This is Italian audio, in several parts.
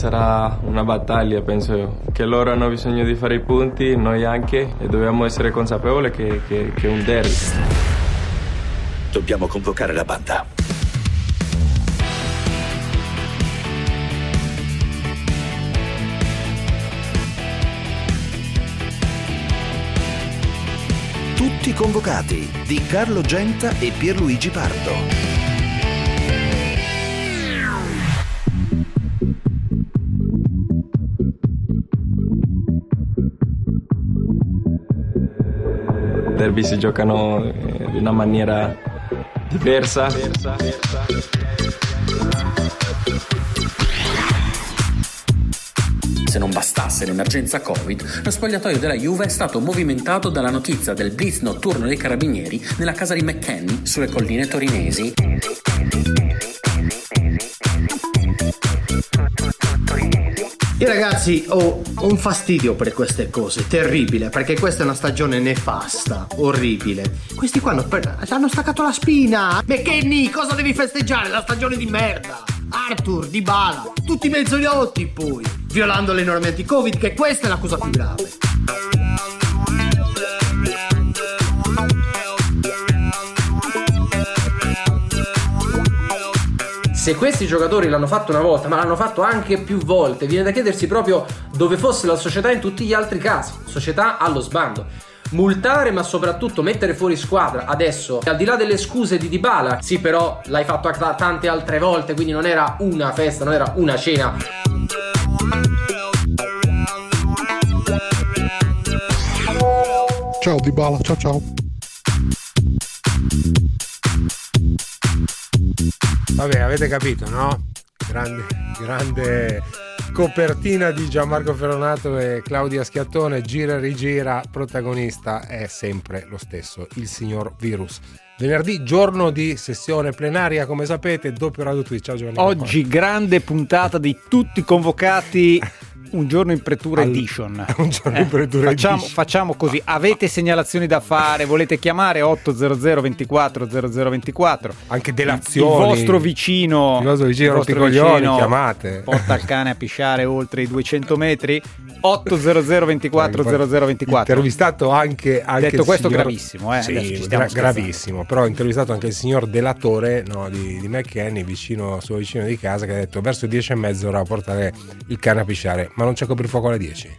sarà una battaglia, penso che loro hanno bisogno di fare i punti, noi anche, e dobbiamo essere consapevoli che, che, che è un derby. Dobbiamo convocare la banda. Tutti convocati di Carlo Genta e Pierluigi Pardo. Derby si giocano eh, di una maniera diversa. Se non bastasse l'emergenza Covid, lo spogliatoio della Juve è stato movimentato dalla notizia del blitz notturno dei carabinieri nella casa di McKenny sulle colline torinesi. Io ragazzi ho un fastidio per queste cose, terribile, perché questa è una stagione nefasta, orribile. Questi qua hanno, hanno staccato la spina. McKenny, cosa devi festeggiare? La stagione di merda. Arthur, Di Bala, tutti mezzoliotti poi, violando le norme anti-covid, che questa è la cosa più grave. Se questi giocatori l'hanno fatto una volta, ma l'hanno fatto anche più volte, viene da chiedersi proprio dove fosse la società in tutti gli altri casi. Società allo sbando. Multare, ma soprattutto mettere fuori squadra adesso, al di là delle scuse di Dybala, sì, però l'hai fatto tante altre volte, quindi non era una festa, non era una cena. Ciao Dybala, ciao ciao. Vabbè, avete capito, no? Grande, grande copertina di Gianmarco Ferronato e Claudia Schiattone, gira e rigira, protagonista è sempre lo stesso, il signor Virus. Venerdì, giorno di sessione plenaria, come sapete, doppio radio Twitch. Ciao Giovanni. Oggi grande puntata di tutti convocati un giorno in pretura Al, edition. Un giorno eh, in pretura facciamo, edition. Facciamo così. Avete segnalazioni da fare? Volete chiamare 800 24 0024? Anche delazioni. Il vostro vicino. Il vostro vicino, il vostro vicino chiamate. Porta il cane a pisciare oltre i 200 metri. 800 24 0024. Intervistato anche, anche Detto questo, signor... gravissimo, eh? Sì, gra- gravissimo. Però ho intervistato anche il signor delatore no, di, di McKenny, vicino, suo vicino di casa, che ha detto verso 10 e mezzo ora a portare il cane a pisciare ma non c'è coprifuoco alle 10.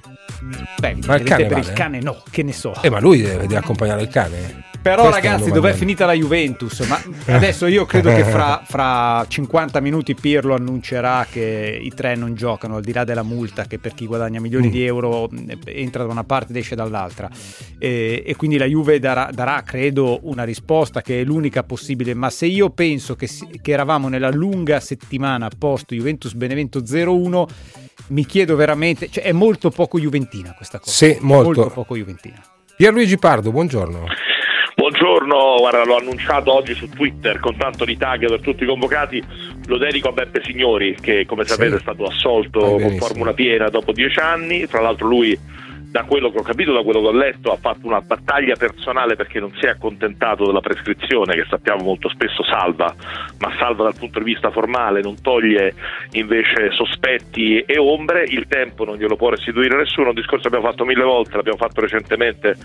Beh, ma il cane per vale? il cane no, che ne so. Eh, ma lui deve, deve accompagnare il cane. Però Questo ragazzi, dov'è finita la Juventus? Ma adesso io credo che fra, fra, 50 minuti Pirlo annuncerà che i tre non giocano, al di là della multa che per chi guadagna milioni mm. di euro entra da una parte ed esce dall'altra. E, e quindi la Juve darà, darà, credo, una risposta che è l'unica possibile. Ma se io penso che, che eravamo nella lunga settimana post Juventus Benevento 0-1 mi chiedo veramente, cioè è molto poco juventina questa cosa. Sì, molto. molto poco juventina. Pierluigi Pardo, buongiorno. Buongiorno, guarda, l'ho annunciato oggi su Twitter con tanto di tag per tutti i convocati. Lo dedico a Beppe Signori, che come sapete sì. è stato assolto con formula piena dopo dieci anni. Tra l'altro, lui da quello che ho capito, da quello che ho letto, ha fatto una battaglia personale perché non si è accontentato della prescrizione, che sappiamo molto spesso salva, ma salva dal punto di vista formale, non toglie invece sospetti e ombre. Il tempo non glielo può restituire nessuno. Un discorso che abbiamo fatto mille volte, l'abbiamo fatto recentemente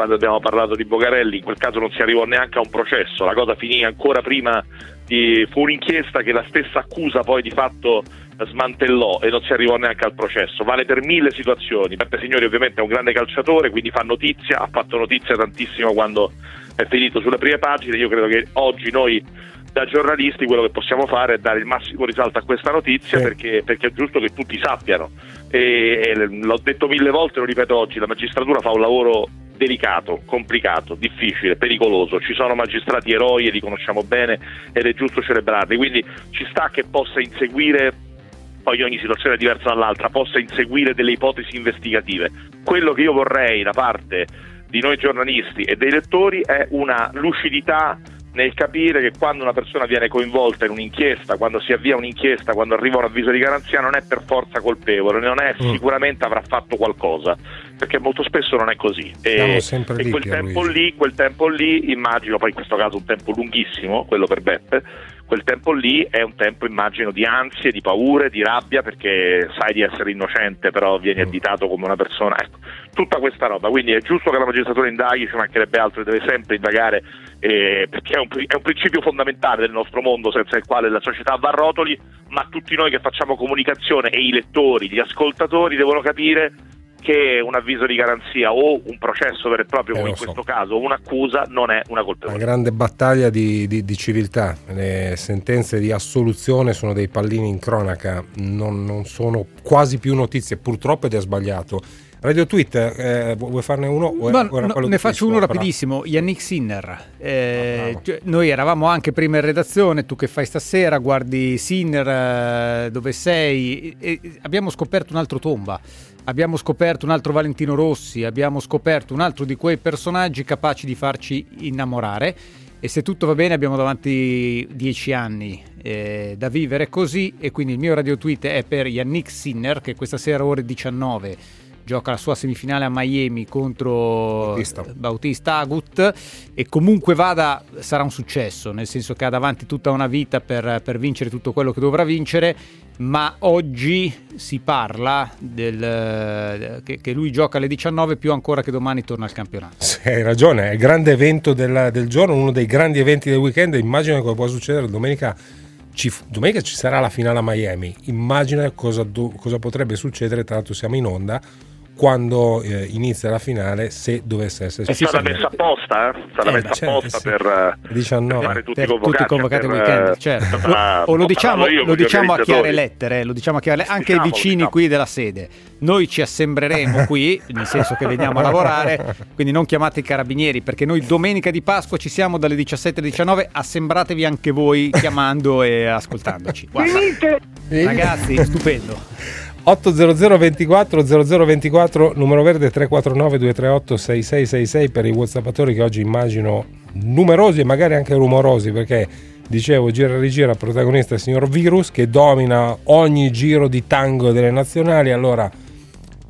quando abbiamo parlato di Bogarelli, in quel caso non si arrivò neanche a un processo, la cosa finì ancora prima di, fu un'inchiesta che la stessa accusa poi di fatto smantellò e non si arrivò neanche al processo. Vale per mille situazioni. Peppe Signori ovviamente è un grande calciatore, quindi fa notizia, ha fatto notizia tantissimo quando è finito sulle prime pagine. Io credo che oggi noi da giornalisti quello che possiamo fare è dare il massimo risalto a questa notizia sì. perché, perché, è giusto che tutti sappiano. E, e l'ho detto mille volte, lo ripeto oggi, la magistratura fa un lavoro delicato, complicato, difficile, pericoloso. Ci sono magistrati eroi e li conosciamo bene ed è giusto celebrarli, quindi ci sta che possa inseguire poi ogni situazione è diversa dall'altra, possa inseguire delle ipotesi investigative. Quello che io vorrei da parte di noi giornalisti e dei lettori è una lucidità nel capire che quando una persona viene coinvolta in un'inchiesta, quando si avvia un'inchiesta, quando arriva un avviso di garanzia, non è per forza colpevole, non è, mm. sicuramente avrà fatto qualcosa perché molto spesso non è così. E lì, quel tempo lì, quel tempo lì, immagino, poi in questo caso un tempo lunghissimo, quello per Beppe, quel tempo lì è un tempo, immagino, di ansie, di paure, di rabbia, perché sai di essere innocente, però vieni Mm. additato come una persona. Ecco, tutta questa roba. Quindi è giusto che la magistratura indaghi, ci mancherebbe altro, deve sempre indagare, eh, perché è un, è un principio fondamentale del nostro mondo, senza il quale la società va a rotoli, ma tutti noi che facciamo comunicazione e i lettori, gli ascoltatori devono capire che un avviso di garanzia o un processo vero e proprio, Eh, come in so. questo caso, un'accusa, non è una Una colpevolezza. grande battaglia di, di- di civiltà. Le sentenze di assoluzione sono dei pallini in cronaca, non, non sono quasi più notizie, purtroppo ed è sbagliato. Radio Twitter, eh, vu- vuoi farne uno? Ma no, ne faccio uno sopra? rapidissimo, Yannick Sinner. Eh, Ah, cioè, noi eravamo anche prima in redazione, tu che fai stasera, guardi Sinner eh, dove sei, e, abbiamo scoperto un altro Tomba, abbiamo scoperto un altro Valentino Rossi, abbiamo scoperto un altro di quei personaggi capaci di farci innamorare. E se tutto va bene abbiamo davanti dieci anni eh, da vivere così. E quindi il mio radio tweet è per Yannick Sinner che questa sera ore 19 gioca la sua semifinale a Miami contro Bautista. Bautista Agut e comunque vada sarà un successo, nel senso che ha davanti tutta una vita per, per vincere tutto quello che dovrà vincere, ma oggi si parla del, che, che lui gioca alle 19 più ancora che domani torna al campionato. Sì, hai ragione, è il grande evento del, del giorno, uno dei grandi eventi del weekend. Immagina cosa può succedere domenica. Ci, domenica ci sarà la finale a Miami. Immagina cosa, do- cosa potrebbe succedere. Tra l'altro, siamo in onda quando eh, inizia la finale. Se dovesse esserci È stata finale. messa apposta, eh? Stata Eh, messa certo, apposta sì. per, eh, 19. per fare tutti per convocati. tutti convocati per, weekend, eh, certo. ma- o lo diciamo, io lo diciamo a chiare organizzatori. lettere, lo diciamo a chiare anche ai vicini diciamo. qui della sede. Noi ci assembreremo qui, nel senso che veniamo a lavorare, quindi non chiamate i carabinieri perché noi domenica di Pasqua ci siamo dalle 17 alle 19, assembratevi anche voi chiamando e ascoltandoci. Guarda, ragazzi, stupendo. 800 24 0024 numero verde 349 238 6666 per i whatsappatori che oggi immagino numerosi e magari anche rumorosi perché dicevo gira e rigira protagonista il signor Virus che domina ogni giro di tango delle nazionali. Allora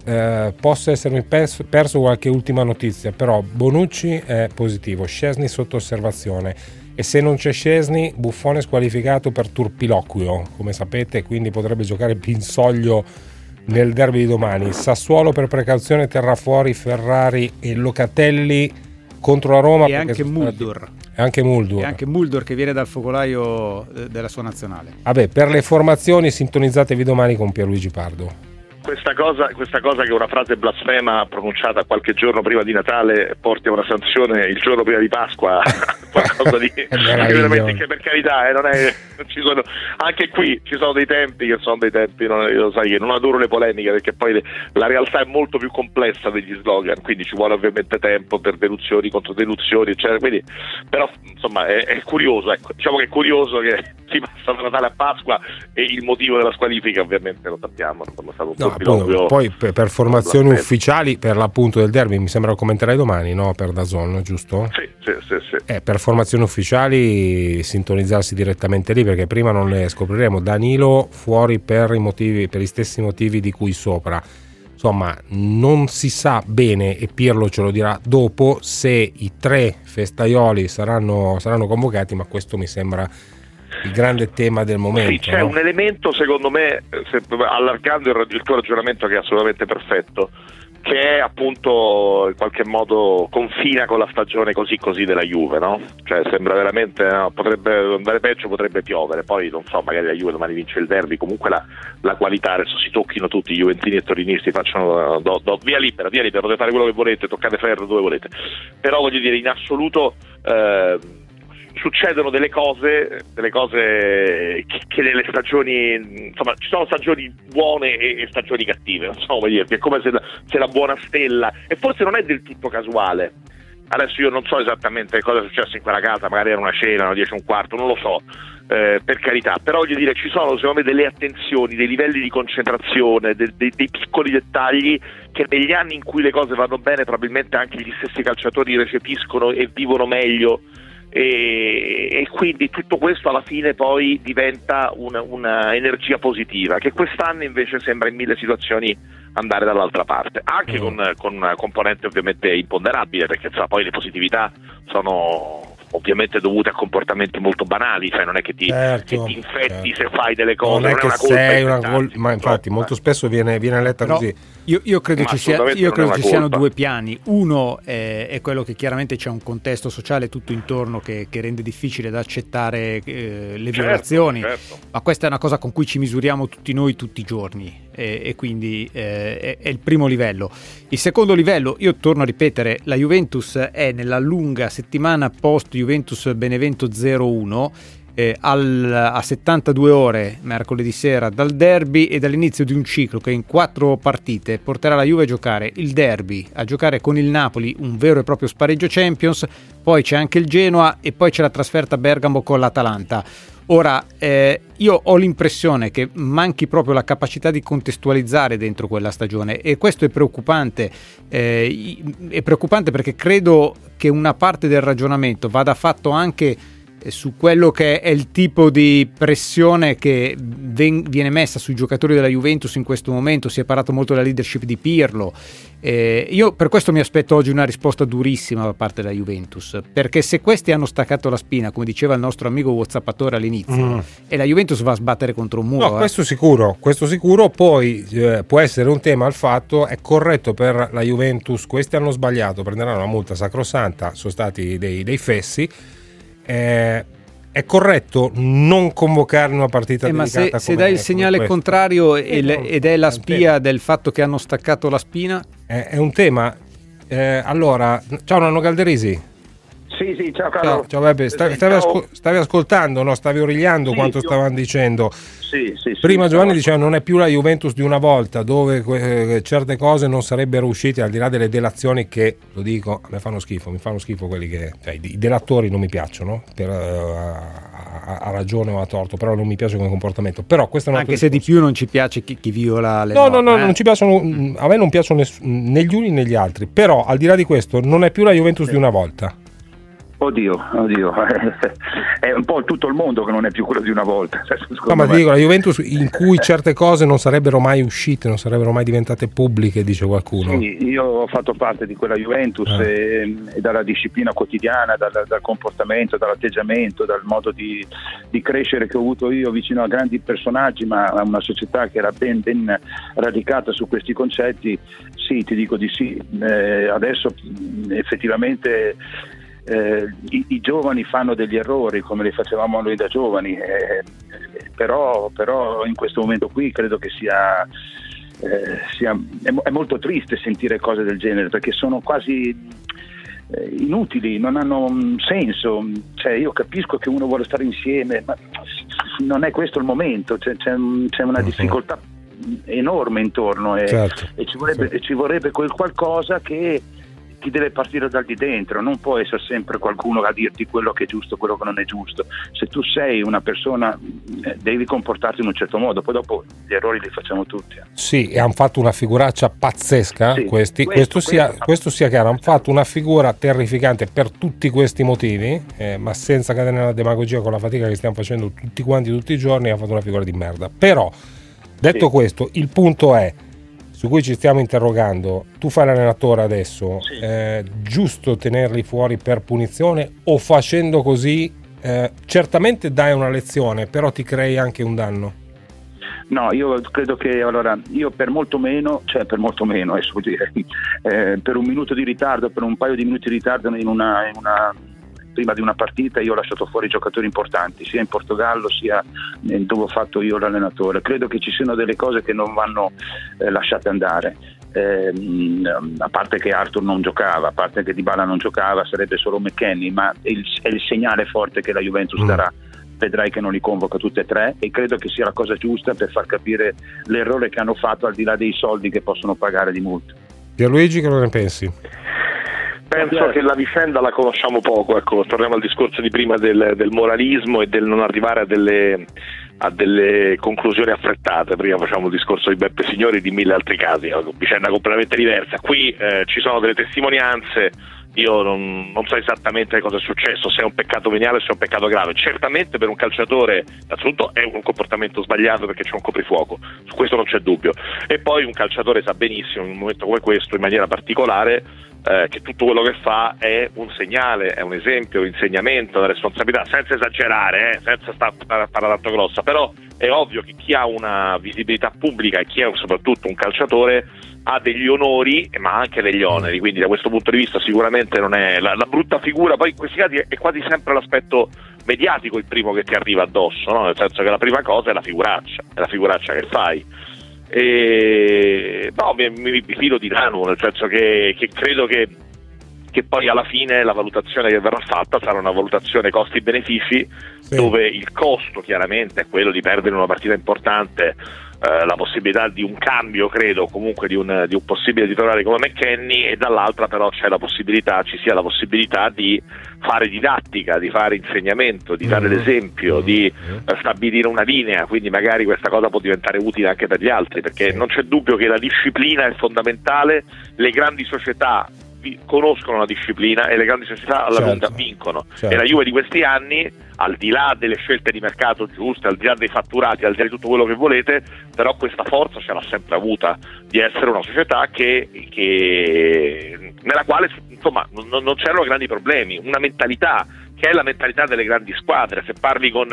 eh, posso essermi perso, perso qualche ultima notizia però Bonucci è positivo Scesni sotto osservazione e se non c'è Scesni Buffone squalificato per turpiloquio come sapete quindi potrebbe giocare Pinsoglio nel derby di domani Sassuolo per precauzione terrà fuori Ferrari e Locatelli contro la Roma E anche Muldur. e anche Muldur E anche Muldur che viene dal focolaio eh, della sua nazionale. vabbè per le formazioni sintonizzatevi domani con Pierluigi Pardo Questa cosa, questa cosa che una frase blasfema pronunciata qualche giorno prima di Natale porti a una sanzione il giorno prima di Pasqua, qualcosa di veramente che per carità, eh, non è, non ci sono, anche qui ci sono dei tempi che sono dei tempi, non, lo sai che non adoro le polemiche perché poi le- la realtà è molto più complessa degli slogan, quindi ci vuole ovviamente tempo per deduzioni, contro deduzioni, eccetera. Quindi, però insomma è, è curioso, ecco, diciamo che è curioso che si passa da Natale a Pasqua e il motivo della squalifica ovviamente lo sappiamo, insomma, è stato un No, appunto, poi per, per formazioni ufficiali per l'appunto del derby mi sembra lo commenterai domani no? per Dazon giusto? Sì, sì, sì, sì. Eh, per formazioni ufficiali sintonizzarsi direttamente lì perché prima non le scopriremo Danilo fuori per i motivi per gli stessi motivi di cui sopra insomma non si sa bene e Pirlo ce lo dirà dopo se i tre festaioli saranno, saranno convocati ma questo mi sembra il grande tema del momento Sì, c'è no? un elemento secondo me, se- allargando il, il tuo ragionamento che è assolutamente perfetto, che è appunto in qualche modo confina con la stagione così così della Juve, no? Cioè sembra veramente, no, potrebbe andare peggio, potrebbe piovere, poi non so, magari la Juve domani vince il derby, comunque la, la qualità, adesso si tocchino tutti, i Juventini e Torinisti, facciano do- do- via libera, via libera, potete fare quello che volete, toccate ferro dove volete, però voglio dire in assoluto... eh, succedono delle cose, delle cose che, nelle stagioni, insomma, ci sono stagioni buone e, e stagioni cattive, non so come dirti, è come se la, se la buona stella, e forse non è del tutto casuale. Adesso io non so esattamente cosa è successo in quella casa, magari era una cena, una 10 e un quarto, non lo so, eh, per carità, però voglio dire, ci sono secondo me delle attenzioni, dei livelli di concentrazione, de- de- dei piccoli dettagli che negli anni in cui le cose vanno bene probabilmente anche gli stessi calciatori recepiscono e vivono meglio e, e, quindi tutto questo alla fine poi diventa un'energia positiva che quest'anno invece sembra in mille situazioni andare dall'altra parte anche mm. con, con, una componente ovviamente imponderabile perché insomma, poi le positività sono ovviamente dovute a comportamenti molto banali, cioè non è che ti, certo, che ti infetti certo. se fai delle cose, non, è, non è una sei una col- ma infatti molto spesso viene, viene letta Però, così. Io, io credo ci, sia, io credo ci siano due piani, uno è, è, quello che chiaramente c'è un contesto sociale tutto intorno che, che rende difficile da accettare eh, le certo, violazioni, certo. ma questa è una cosa con cui ci misuriamo tutti noi tutti i giorni e, e quindi eh, è, è, il primo livello. Il secondo livello, io torno a ripetere, la Juventus è nella lunga settimana post Juventus Benevento 0-1 eh, al, a 72 ore mercoledì sera dal derby e dall'inizio di un ciclo che in quattro partite porterà la Juve a giocare il derby, a giocare con il Napoli un vero e proprio spareggio Champions, poi c'è anche il Genoa e poi c'è la trasferta a Bergamo con l'Atalanta. Ora, eh, io ho l'impressione che manchi proprio la capacità di contestualizzare dentro quella stagione e questo è preoccupante. Eh, è preoccupante perché credo che una parte del ragionamento vada fatto anche su quello che è il tipo di pressione che viene messa sui giocatori della Juventus in questo momento. Si è parlato molto della leadership di Pirlo. Eh, io per questo mi aspetto oggi una risposta durissima da parte della Juventus, perché se questi hanno staccato la spina, come diceva il nostro amico Whatsappatore all'inizio, mm. e la Juventus va a sbattere contro un muro. No, eh. questo sicuro, questo sicuro. Poi eh, può essere un tema al fatto, è corretto per la Juventus, questi hanno sbagliato, prenderanno una multa sacrosanta, sono stati dei, dei fessi eh, è corretto non convocare una partita eh, ma se, se dai il segnale contrario eh, ed è la spia del fatto che hanno staccato la spina? È, è un tema. Eh, allora ciao Nanno Calderisi sì, sì, ciao Carlo. Ciao, ciao Beppe. Stavi, stavi, ascol- stavi, ascoltando, no? stavi origliando sì, quanto stavano dicendo. Sì, sì, Prima Giovanni diceva non è più la Juventus di una volta, dove eh, certe cose non sarebbero uscite, al di là delle delazioni che, lo dico, a me fanno schifo, mi fanno schifo quelli che... Cioè, i delatori non mi piacciono, per, uh, a, a, ragione o a torto, però non mi piace come comportamento. Però questo è Anche se di più non ci piace chi, chi viola le No, norme, no, no, eh? non ci piacciono, a me non piacciono ness- né gli uni né gli altri, però al di là di questo non è più la Juventus di una volta. Oddio, oddio, è un po' tutto il mondo che non è più quello di una volta. No, ma dico, la Juventus in cui certe cose non sarebbero mai uscite, non sarebbero mai diventate pubbliche, dice qualcuno. Sì, io ho fatto parte di quella Juventus ah. e, e, dalla disciplina quotidiana, dal, dal, comportamento, dall'atteggiamento, dal modo di, di, crescere che ho avuto io vicino a grandi personaggi, ma a una società che era ben, ben radicata su questi concetti, sì, ti dico di sì. Eh, adesso effettivamente eh, i, i, giovani fanno degli errori come li facevamo noi da giovani, eh, però, però, in questo momento qui credo che sia, eh, sia è, è, molto triste sentire cose del genere perché sono quasi eh, inutili, non hanno senso. Cioè, io capisco che uno vuole stare insieme, ma non è questo il momento, c'è, c'è, c'è una difficoltà enorme intorno e, certo. e, ci, vorrebbe, sì. e ci vorrebbe quel qualcosa che ti deve partire dal di dentro, non può essere sempre qualcuno a dirti quello che è giusto, quello che non è giusto. Se tu sei una persona eh, devi comportarti in un certo modo, poi dopo gli errori li facciamo tutti. Eh. Sì, e hanno fatto una figuraccia pazzesca sì, questi, questo, questo, sia, questo, questo, sia, chiaro, hanno fatto una figura terrificante per tutti questi motivi, eh, ma senza cadere nella demagogia con la fatica che stiamo facendo tutti quanti tutti i giorni, hanno fatto una figura di merda. Però, detto sì. questo, il punto è su cui ci stiamo interrogando, tu fai l'allenatore adesso, sì. è giusto tenerli fuori per punizione o facendo così eh, certamente dai una lezione, però ti crei anche un danno? No, io credo che allora io per molto meno, cioè per molto meno, eh, dire, eh, per un minuto di ritardo, per un paio di minuti di ritardo in una, in una prima di una partita io ho lasciato fuori giocatori importanti, sia in Portogallo sia dove ho fatto io l'allenatore. Credo che ci siano delle cose che non vanno eh, lasciate andare. Eh, a parte che Arthur non giocava, a parte che Dybala non giocava, sarebbe solo McKenny, ma è il, è il segnale forte che la Juventus mm. darà vedrai che non li convoca tutte e tre e credo che sia la cosa giusta per far capire l'errore che hanno fatto al di là dei soldi che possono pagare di multa. Pierluigi, che cosa ne pensi? Penso che la vicenda la conosciamo poco, ecco, torniamo al discorso di prima del, del moralismo e del non arrivare a delle, a delle, conclusioni affrettate. Prima facciamo il discorso di Beppe Signori e di mille altri casi, vicenda completamente diversa. Qui eh, ci sono delle testimonianze io non, non, so esattamente cosa è successo, se è un peccato veniale o se è un peccato grave. Certamente per un calciatore, innanzitutto è un comportamento sbagliato perché c'è un coprifuoco, su questo non c'è dubbio. E poi un calciatore sa benissimo in un momento come questo, in maniera particolare, eh, che tutto quello che fa è un segnale, è un esempio, un insegnamento, una responsabilità, senza esagerare, eh, senza stare tanto grossa, però è ovvio che chi ha una visibilità pubblica e chi è soprattutto un calciatore ha degli onori ma anche degli oneri, quindi da questo punto di vista sicuramente non è la, la brutta figura, poi in questi casi è quasi sempre l'aspetto mediatico il primo che ti arriva addosso, no? nel senso che la prima cosa è la figuraccia, è la figuraccia che fai. E, no, mi, mi, mi fido di Nanu, nel senso che, che credo che, che, poi alla fine la valutazione che verrà fatta sarà una valutazione costi-benefici, sì. dove il costo chiaramente è quello di perdere una partita importante eh, la possibilità di un cambio, credo, comunque di un, di un, possibile titolare come McKenny e dall'altra però c'è la possibilità, ci sia la possibilità di fare didattica, di fare insegnamento, di dare mm-hmm. l'esempio, mm-hmm. di uh, stabilire una linea, quindi magari questa cosa può diventare utile anche per gli altri, perché non c'è dubbio che la disciplina è fondamentale, le grandi società conoscono la disciplina e le grandi società alla certo. lunga vincono. Certo. E la Juve di questi anni, al di là delle scelte di mercato giuste, al di là dei fatturati, al di là di tutto quello che volete, però questa forza ce l'ha sempre avuta di essere una società che, che, nella quale insomma, non, non c'erano grandi problemi, una mentalità che è la mentalità delle grandi squadre. Se parli con,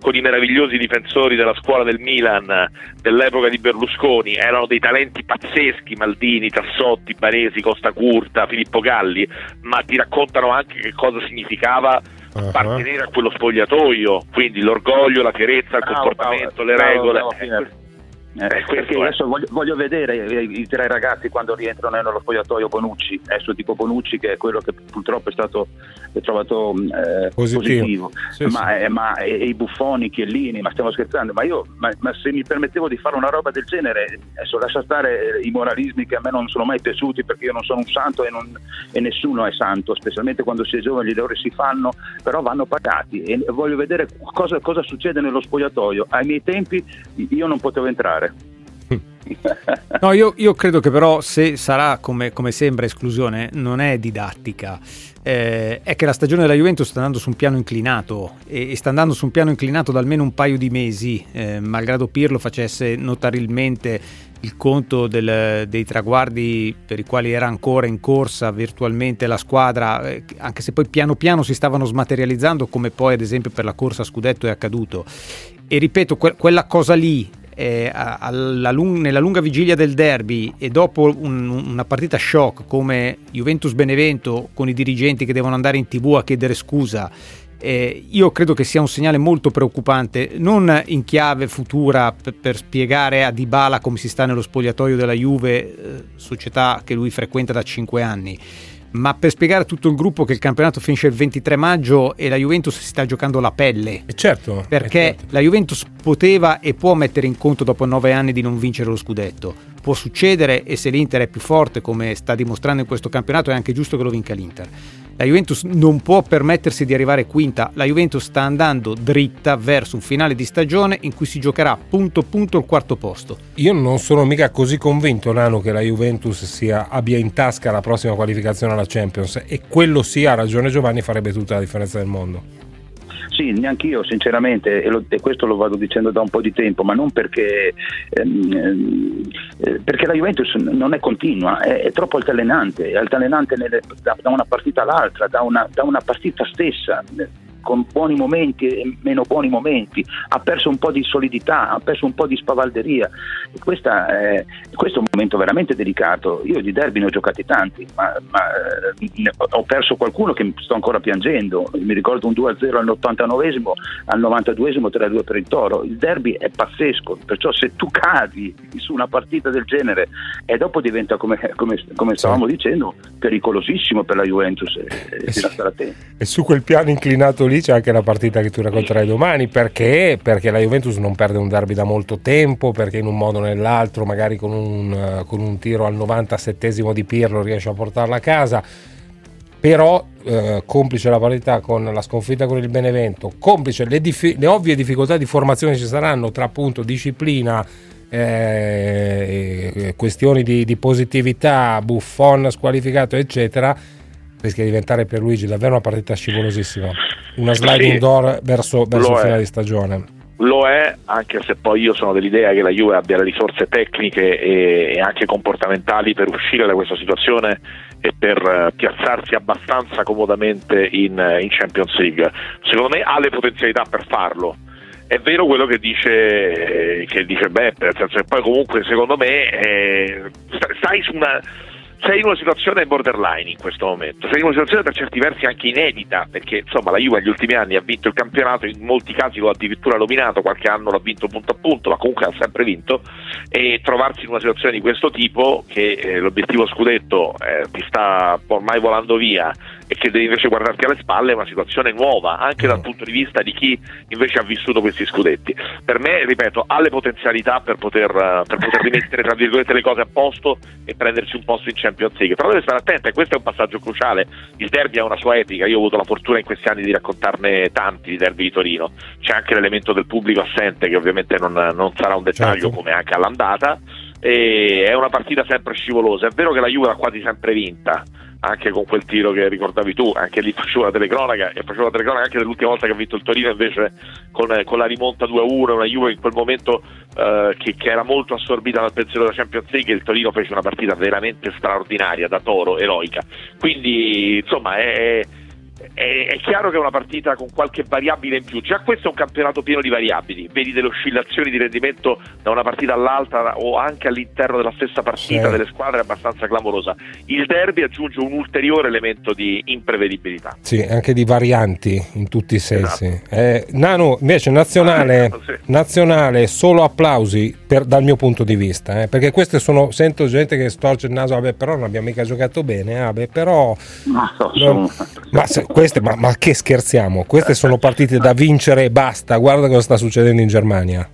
con, i meravigliosi difensori della scuola del Milan dell'epoca di Berlusconi, erano dei talenti pazzeschi, Maldini, Tassotti, Baresi, Costa Curta, Filippo Galli, ma ti raccontano anche che cosa significava appartenere uh-huh. a quello spogliatoio, quindi l'orgoglio, la fierezza, il comportamento, bravo, le regole. Eh, eh, perché adesso voglio, voglio, vedere i, i, tre ragazzi quando rientrano nello spogliatoio Bonucci, adesso tipo Bonucci che è quello che purtroppo è stato è trovato eh, positivo, positivo. Sì, ma, sì. Eh, ma e, e, i buffoni, Chiellini, ma stiamo scherzando, ma io ma, ma, se mi permettevo di fare una roba del genere, adesso lascia stare i moralismi che a me non sono mai piaciuti perché io non sono un santo e, non, e nessuno è santo, specialmente quando si è giovani, gli errori si fanno, però vanno pagati e voglio vedere cosa, cosa succede nello spogliatoio. Ai miei tempi io non potevo entrare No, io, io, credo che però se sarà come, come sembra esclusione, non è didattica. Eh, è che la stagione della Juventus sta andando su un piano inclinato e, e sta andando su un piano inclinato da almeno un paio di mesi, eh, malgrado Pirlo facesse notarilmente il conto del, dei traguardi per i quali era ancora in corsa virtualmente la squadra, eh, anche se poi piano piano si stavano smaterializzando come poi ad esempio per la corsa a scudetto è accaduto. E ripeto, que- quella cosa lì eh, lung- nella lunga vigilia del derby e dopo un- una partita shock come Juventus-Benevento con i dirigenti che devono andare in tv a chiedere scusa eh, io credo che sia un segnale molto preoccupante, non in chiave futura per, per spiegare a Dybala come si sta nello spogliatoio della Juve, eh, società che lui frequenta da 5 anni, ma per spiegare a tutto il gruppo che il campionato finisce il 23 maggio e la Juventus si sta giocando la pelle. E certo. Perché certo. la Juventus poteva e può mettere in conto dopo nove anni di non vincere lo scudetto. Può succedere e se l'Inter è più forte come sta dimostrando in questo campionato è anche giusto che lo vinca l'Inter. La Juventus non può permettersi di arrivare quinta, la Juventus sta andando dritta verso un finale di stagione in cui si giocherà punto punto il quarto posto. Io non sono mica così convinto, Nano, che la Juventus sia, abbia in tasca la prossima qualificazione alla Champions e quello sì, ha ragione Giovanni, farebbe tutta la differenza del mondo. Sì, neanche io sinceramente, e, lo, e, questo lo vado dicendo da un po' di tempo, ma non perché, ehm, eh, perché la Juventus non è continua, è, è troppo altalenante, è altalenante nelle, da, da, una partita all'altra, da una, da una partita stessa con buoni momenti e meno buoni momenti, ha perso un po' di solidità, ha perso un po' di spavalderia. E è, questo è un momento veramente delicato. Io di derby ne ho giocati tanti, ma, ma eh, ho perso qualcuno che sto ancora piangendo. Mi ricordo un 2-0 all'89esimo, al 92esimo 3-2 per il Toro. Il derby è pazzesco, perciò se tu cadi su una partita del genere e dopo diventa, come, come, come stavamo sì. dicendo, pericolosissimo per la Juventus e, e, e, e su quel piano inclinato lì c'è anche la partita che tu racconterai domani perché? Perché la Juventus non perde un derby da molto tempo, perché in un modo o nell'altro, magari con un, con un tiro al 97 di Pirlo riesce a portarla a casa. Però, eh, complice la parità con la sconfitta con il Benevento, complice le, dif- le ovvie difficoltà di formazione ci saranno tra appunto disciplina, eh, questioni di, di positività, Buffon squalificato, eccetera rischia di diventare per Luigi davvero una partita scivolosissima. Una sliding sì, door verso, verso il finale di stagione. Lo è, anche se poi io sono dell'idea che la Juve abbia le risorse tecniche e, e anche comportamentali per uscire da questa situazione e per uh, piazzarsi abbastanza comodamente in, uh, in Champions League. Secondo me ha le potenzialità per farlo è vero quello che dice, che dice Beppe, nel senso che poi comunque secondo me eh, stai su una sei in una situazione borderline in questo momento, sei in una situazione per certi versi anche inedita, perché insomma la Juve negli ultimi anni ha vinto il campionato, in molti casi lo ha addirittura nominato, qualche anno l'ha vinto punto a punto, ma comunque ha sempre vinto, e trovarsi in una situazione di questo tipo, che eh, l'obiettivo scudetto eh, ti sta ormai volando via e che devi invece guardarti alle spalle, è una situazione nuova, anche dal punto di vista di chi invece ha vissuto questi scudetti. Per me, ripeto, ha le potenzialità per poter, per poter rimettere tra virgolette le cose a posto e prendersi un posto in Champions League, però deve stare attenta e questo è un passaggio cruciale. Il derby ha una sua etica, io ho avuto la fortuna in questi anni di raccontarne tanti di derby di Torino, c'è anche l'elemento del pubblico assente che ovviamente non, non sarà un dettaglio certo. come anche all'andata, e è una partita sempre scivolosa, è vero che la Juve ha quasi sempre vinta, anche con quel tiro che ricordavi tu, anche lì facevo la telecronaca e facevo la telecronaca anche dell'ultima volta che ha vinto il Torino invece con, con la rimonta 2-1, una Juve in quel momento eh, che, che, era molto assorbita dal pensiero della Champions League il Torino fece una partita veramente straordinaria da toro, eroica. Quindi insomma è, è, è, chiaro che è una partita con qualche variabile in più. Già questo è un campionato pieno di variabili, vedi delle oscillazioni di rendimento da una partita all'altra o anche all'interno della stessa partita sì. delle squadre abbastanza clamorosa. Il derby aggiunge un ulteriore elemento di imprevedibilità. Sì, anche di varianti in tutti i sensi. Esatto. Eh, Nano, invece, nazionale, ah, sì. nazionale solo applausi per, dal mio punto di vista, eh, perché queste sono, sento gente che storce il naso, vabbè, però non abbiamo mica giocato bene, eh, vabbè, però... Ma, so, non, ma se, queste, ma, ma, che scherziamo? Queste sono partite da vincere e basta. Guarda cosa sta succedendo in Germania.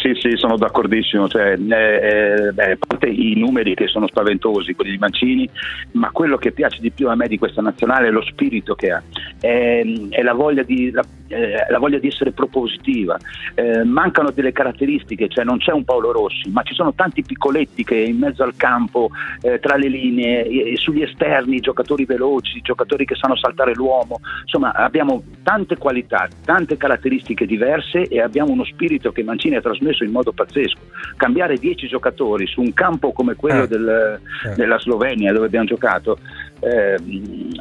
Sì, sì, sono d'accordissimo. Cioè, eh, beh, a parte i numeri che sono spaventosi, quelli di Mancini, ma quello che piace di più a me di questa nazionale è lo spirito che ha, è, è la, voglia di, la, eh, la, voglia di, essere propositiva. Eh, mancano delle caratteristiche, cioè non c'è un Paolo Rossi, ma ci sono tanti piccoletti che in mezzo al campo, eh, tra le linee, sugli esterni, giocatori veloci, giocatori che sanno saltare l'uomo. Insomma, abbiamo tante qualità, tante caratteristiche diverse e abbiamo uno spirito che Mancini ha trasmesso trasmesso in modo pazzesco. Cambiare 10 giocatori su un campo come quello eh. Del, eh. della Slovenia dove abbiamo giocato, eh,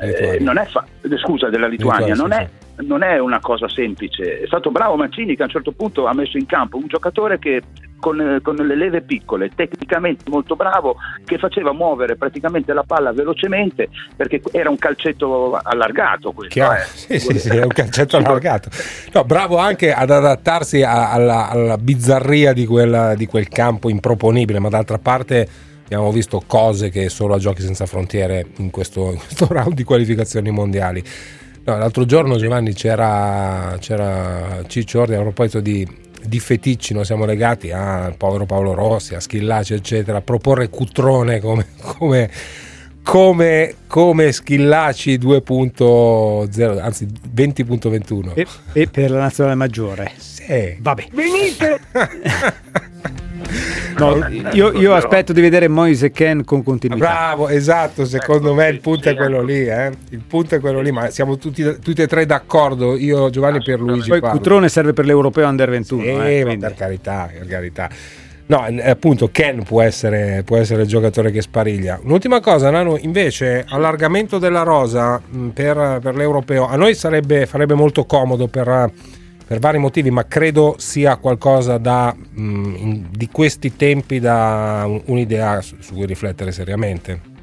eh non è fa- scusa, della Lituania, non è non è una cosa semplice. È stato bravo Mancini che a un certo punto ha messo in campo un giocatore che con, con, le leve piccole, tecnicamente molto bravo, che faceva muovere praticamente la palla velocemente perché era un calcetto allargato. Questo, eh. Sì, sì, sì, è un calcetto allargato. No, bravo anche ad adattarsi alla, alla, bizzarria di, quella, di quel campo improponibile, ma d'altra parte abbiamo visto cose che solo a Giochi Senza Frontiere in questo, in questo round di qualificazioni mondiali. No, l'altro giorno Giovanni c'era, c'era Ciccio Ordi a proposito di, di feticci, noi siamo legati al povero Paolo Rossi, a Schillaci eccetera, a proporre Cutrone come, come, come, come Schillaci 2.0, anzi 20.21. E, e per la nazionale maggiore. Sì. Vabbè. Venite! No, io, io aspetto di vedere Moise Ken con continuità. Bravo, esatto, secondo me il punto è quello lì, eh? il punto è quello lì, ma siamo tutti, tutti e tre d'accordo, io Giovanni per Luigi. Poi Cutrone serve per l'Europeo Under 21. Sì, eh, per carità, per carità. No, appunto Ken può essere, può essere, il giocatore che spariglia. Un'ultima cosa, Nano, invece, allargamento della rosa per, per l'Europeo. A noi sarebbe, farebbe molto comodo per per vari motivi, ma credo sia qualcosa da, mh, mm, di questi tempi da un'idea su, su cui riflettere seriamente.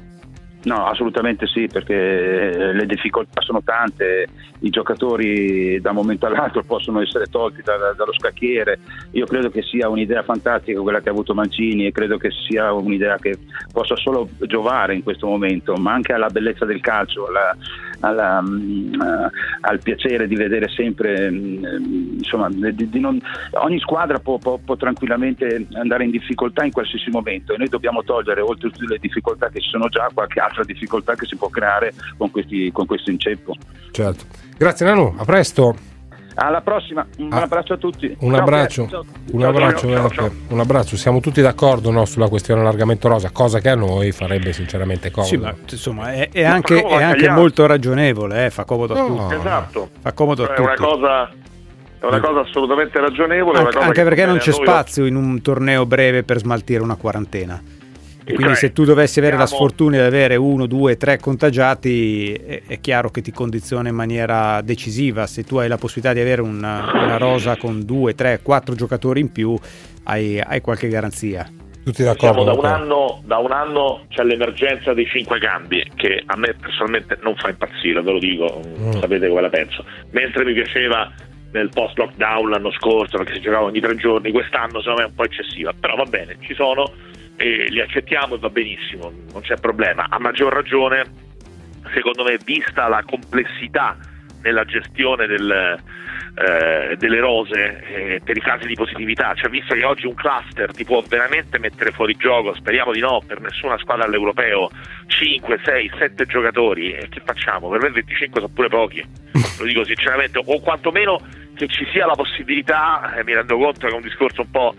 No, assolutamente sì, perché le difficoltà sono tante, i giocatori da un momento all'altro possono essere tolti da, da, dallo scacchiere. Io credo che sia un'idea fantastica quella che ha avuto Mancini e credo che sia un'idea che possa solo giovare in questo momento, ma anche alla bellezza del calcio, alla, alla, uh, al piacere di vedere sempre, um, insomma, di, di non, ogni squadra può, può, può, tranquillamente andare in difficoltà in qualsiasi momento e noi dobbiamo togliere oltre tutte le difficoltà che ci sono già qualche altra difficoltà che si può creare con, questi, con questo inceppo. Certo. Grazie Nanu, a presto. Alla prossima, un ah, abbraccio a tutti. Un ciao, abbraccio, ciao. un, abbraccio ciao, un abbraccio, siamo tutti d'accordo no, sulla questione allargamento rosa, cosa che a noi farebbe sinceramente comodo. Sì, ma insomma è, è anche, è anche molto ragionevole, eh, fa comodo a tutti. Esatto. Fa comodo a è tutti. Una cosa, è una cosa assolutamente ragionevole. Anche, anche perché non c'è spazio in un torneo breve per smaltire una quarantena. E quindi cioè, se tu dovessi avere siamo... la sfortuna di avere uno, due, tre contagiati, è, è, chiaro che ti condiziona in maniera decisiva. Se tu hai la possibilità di avere una, una rosa con due, tre, quattro giocatori in più, hai, hai qualche garanzia. Tutti d'accordo? Diciamo, da, un anno, da, un anno, c'è l'emergenza dei cinque cambi, che a me personalmente non fa impazzire, ve lo dico, mm. sapete come la penso. Mentre mi piaceva nel post lockdown l'anno scorso perché si giocava ogni tre giorni, quest'anno secondo me è un po' eccessiva, però va bene, ci sono e li accettiamo e va benissimo, non c'è problema. A maggior ragione, secondo me, vista la complessità nella gestione del, eh, delle rose eh, per i casi di positività, cioè visto che oggi un cluster ti può veramente mettere fuori gioco, speriamo di no, per nessuna squadra all'europeo, 5, 6, 7 giocatori, e che facciamo? Per me 25 sono pure pochi, lo dico sinceramente, o quantomeno che ci sia la possibilità, e mi rendo conto che è un discorso un po'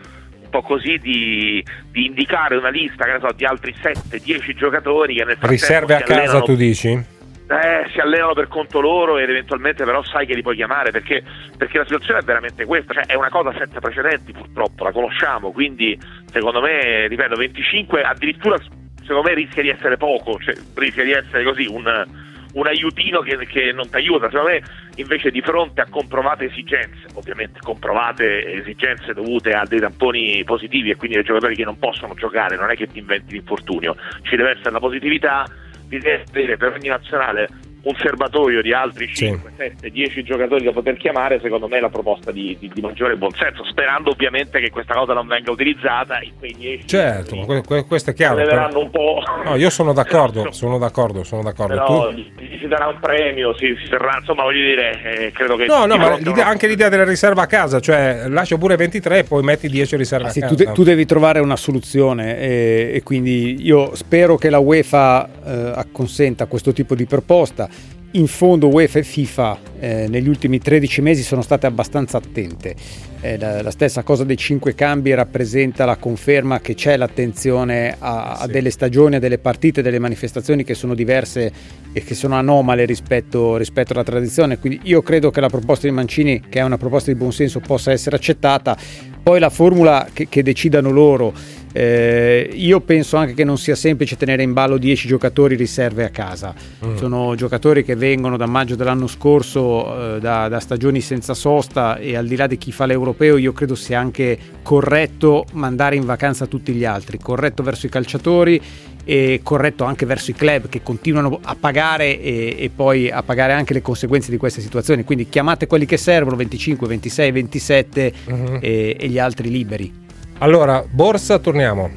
un po' così di, di indicare una lista so, di altri 7-10 giocatori che nel frattempo riserve a casa allenano, tu dici? Eh, si allenano per conto loro ed eventualmente però sai che li puoi chiamare perché, perché la situazione è veramente questa, cioè è una cosa senza precedenti purtroppo, la conosciamo, quindi secondo me, ripeto, 25 addirittura secondo me rischia di essere poco, cioè, rischia di essere così un un aiutino che, che non ti aiuta. Secondo me, invece, di fronte a comprovate esigenze, ovviamente comprovate esigenze dovute a dei tamponi positivi e quindi dei giocatori che non possono giocare, non è che ti inventi l'infortunio, ci deve essere la positività, di avere per ogni nazionale un serbatoio di altri 5, sì. 7, 10 giocatori da poter chiamare, secondo me è la proposta di, di, di, maggiore buonsenso, sperando ovviamente che questa cosa non venga utilizzata in quei 10. Certo, que- que- questo è chiaro. Per... un po'. No, io sono d'accordo, sono d'accordo, sono d'accordo. Però tu... si darà un premio, si, si terrà, insomma, voglio dire, eh, credo che... No, no, ma l'idea, anche l'idea della riserva a casa, cioè lascia pure 23 e poi metti 10 riserve ah, a sì, casa. Tu, de- tu, devi trovare una soluzione e, e, quindi io spero che la UEFA eh, acconsenta a questo tipo di proposta in fondo UEFA e FIFA eh, negli ultimi 13 mesi sono state abbastanza attente. Eh, la, la, stessa cosa dei cinque cambi rappresenta la conferma che c'è l'attenzione a, a delle stagioni, a delle partite, delle manifestazioni che sono diverse e che sono anomale rispetto, rispetto alla tradizione. Quindi io credo che la proposta di Mancini, che è una proposta di buonsenso, possa essere accettata. Poi la formula che, che decidano loro eh, io penso anche che non sia semplice tenere in ballo 10 giocatori riserve a casa. Mm. Sono giocatori che vengono da maggio dell'anno scorso, eh, da, da, stagioni senza sosta e al di là di chi fa l'europeo io credo sia anche corretto mandare in vacanza tutti gli altri, corretto verso i calciatori e corretto anche verso i club che continuano a pagare e, e, poi a pagare anche le conseguenze di queste situazioni. Quindi chiamate quelli che servono, 25, 26, 27 mm-hmm. e, e gli altri liberi. Allora, borsa, torniamo.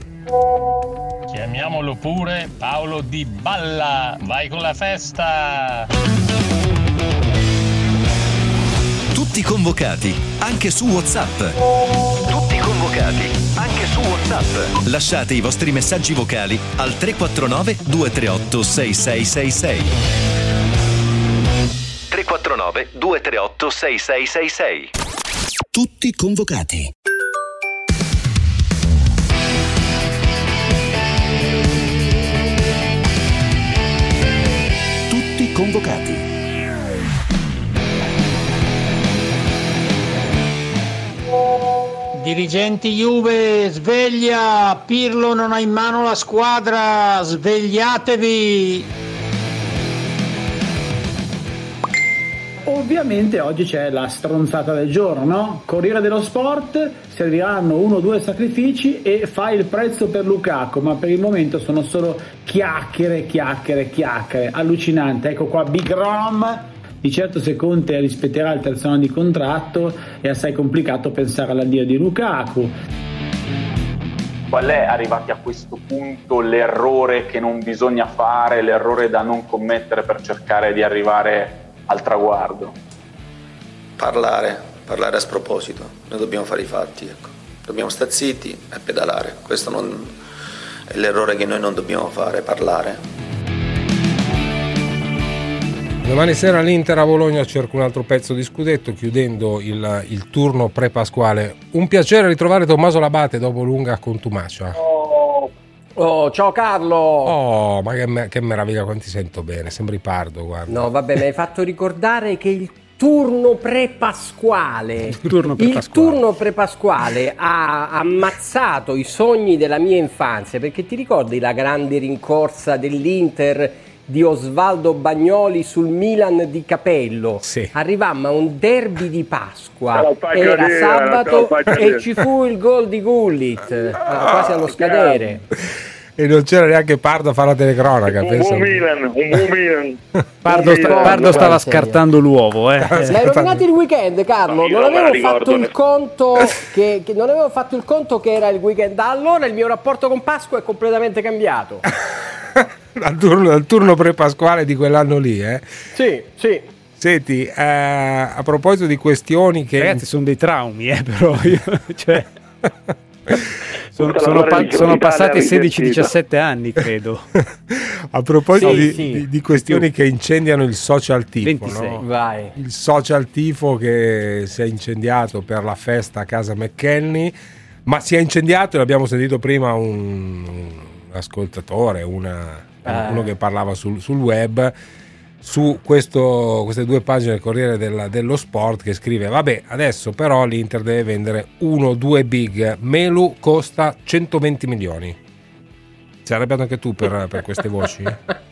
Chiamiamolo pure Paolo Di Balla. Vai con la festa! Tutti convocati, anche su WhatsApp. Tutti convocati, anche su WhatsApp. Lasciate i vostri messaggi vocali al 349 238 6666. 349 238 6666. Tutti convocati. Convocati. Dirigenti Juve, sveglia! Pirlo non ha in mano la squadra, svegliatevi! Ovviamente oggi c'è la stronzata del giorno, no? Corriere dello Sport, serviranno uno o due sacrifici e fai il prezzo per Lukaku, ma per il momento sono solo chiacchiere, chiacchiere, chiacchiere. Allucinante, ecco qua Big Rom. Di certo se Conte rispetterà il terzo anno di contratto è assai complicato pensare all'addio di Lukaku. Qual è arrivati a questo punto l'errore che non bisogna fare, l'errore da non commettere per cercare di arrivare al traguardo. Parlare, parlare a sproposito, noi dobbiamo fare i fatti, ecco. dobbiamo stare zitti e pedalare, questo non è l'errore che noi non dobbiamo fare, parlare. Domani sera l'Inter a Bologna cerca un altro pezzo di scudetto chiudendo il, il turno pre-pasquale. Un piacere ritrovare Tommaso Labate dopo lunga contumacia. Oh, ciao Carlo! Oh, ma che, me- che meraviglia, quanti sento bene, sembri pardo, guarda. No, vabbè, mi hai fatto ricordare che il turno pre-pasquale, Il turno il pre-pasquale. turno pre-pasquale ha ammazzato i sogni della mia infanzia, perché ti ricordi la grande rincorsa dell'Inter di Osvaldo Bagnoli sul Milan di Capello? Sì. Arrivammo a un derby di Pasqua, era te sabato e ci fu il gol di Gullit, eh, quasi allo scadere. E non c'era neanche Pardo a fare la telecronaca. Un buon Milan, un buon Milan. Pardo, sta- Pardo stava scartando l'uovo, eh. Hai rovinato il weekend, Carlo. Non avevo fatto il conto che, che- non avevo fatto il conto che era il weekend. Da allora il mio rapporto con Pasqua è completamente cambiato. Al turno, al turno pre-pasquale di quell'anno lì, eh. Sì, sì. Senti, eh, a proposito di questioni che... Ragazzi, sono dei traumi, eh, però io, cioè, sono, sono pa- sono passati risentita. 16-17 anni, credo. A proposito Sì, di, sì. di- di questioni che incendiano il social tifo, 26. no? Vai. il social tifo che si è incendiato per la festa a casa McKenny, ma si è incendiato, e l'abbiamo sentito prima, un, un ascoltatore, una- Eh. uno che parlava sul, sul web, su questo- queste due pagine del Corriere della- dello Sport che scrive, vabbè, adesso però l'Inter deve vendere uno o due big, Melu costa 120 milioni. Sei arrabbiato anche tu per, per queste voci?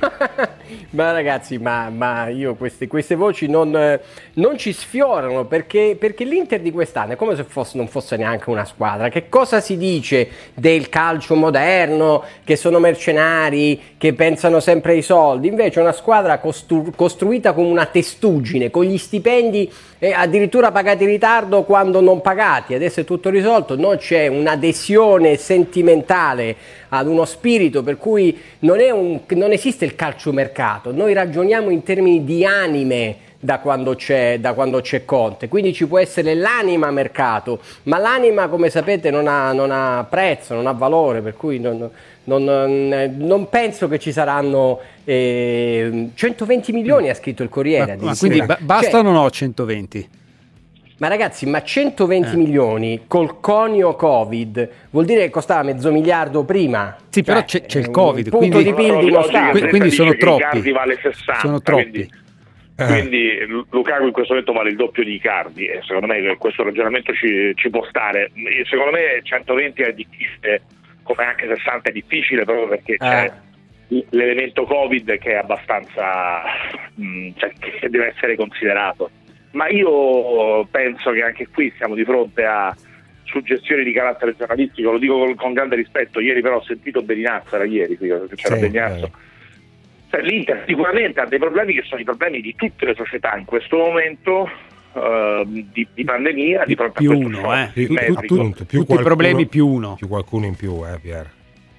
Ma ragazzi, ma, ma io queste, queste voci non, non ci sfiorano perché, perché l'Inter di quest'anno è come se fosse- non fosse neanche una squadra. Che cosa si dice del calcio moderno, che sono mercenari, che pensano sempre ai soldi? Invece è una squadra costru- costruita come una testuggine, con gli stipendi eh, addirittura pagati in ritardo quando non pagati. Adesso è tutto risolto, no? c'è un'adesione sentimentale ad uno spirito per cui non, un- non esiste il calciomercato, noi ragioniamo in termini di anime da quando, c'è, da quando c'è Conte, quindi ci può essere l'anima mercato, ma l'anima come sapete non ha, non ha prezzo, non ha valore, per cui non, non- non- non penso che ci saranno eh, 120 milioni, ha scritto il Corriere. Ma, ma quindi ba- Cioè, bastano o no 120? ma ragazzi, ma 120 Eh. milioni col conio Covid vuol dire che costava mezzo miliardo prima? Sì, però Cioè, c'è, c'è il Covid, quindi, quindi dice sono troppi. Vale 60, sono troppi. Quindi, quindi Lu- Lukaku in questo momento vale il doppio di Icardi e secondo me questo ragionamento ci, ci può stare. Secondo me 120 è difficile, come anche 60 è difficile proprio perché c'è l'elemento Covid che è abbastanza mh, cioè, che deve essere considerato. Ma io penso che anche qui siamo di fronte a suggestioni di carattere giornalistico, lo dico con, con grande rispetto. Ieri però ho sentito Beninazzo, era ieri qui, c'era Sì, Beninazzo. eh. Cioè, L'Inter sicuramente ha dei problemi che sono i problemi di tutte le società in questo momento eh, di, di pandemia, di fronte più a questo uno, eh. Più- Tu- tu- tu- più tutti i qualcuno- problemi più uno. Più qualcuno in più, eh, Pier.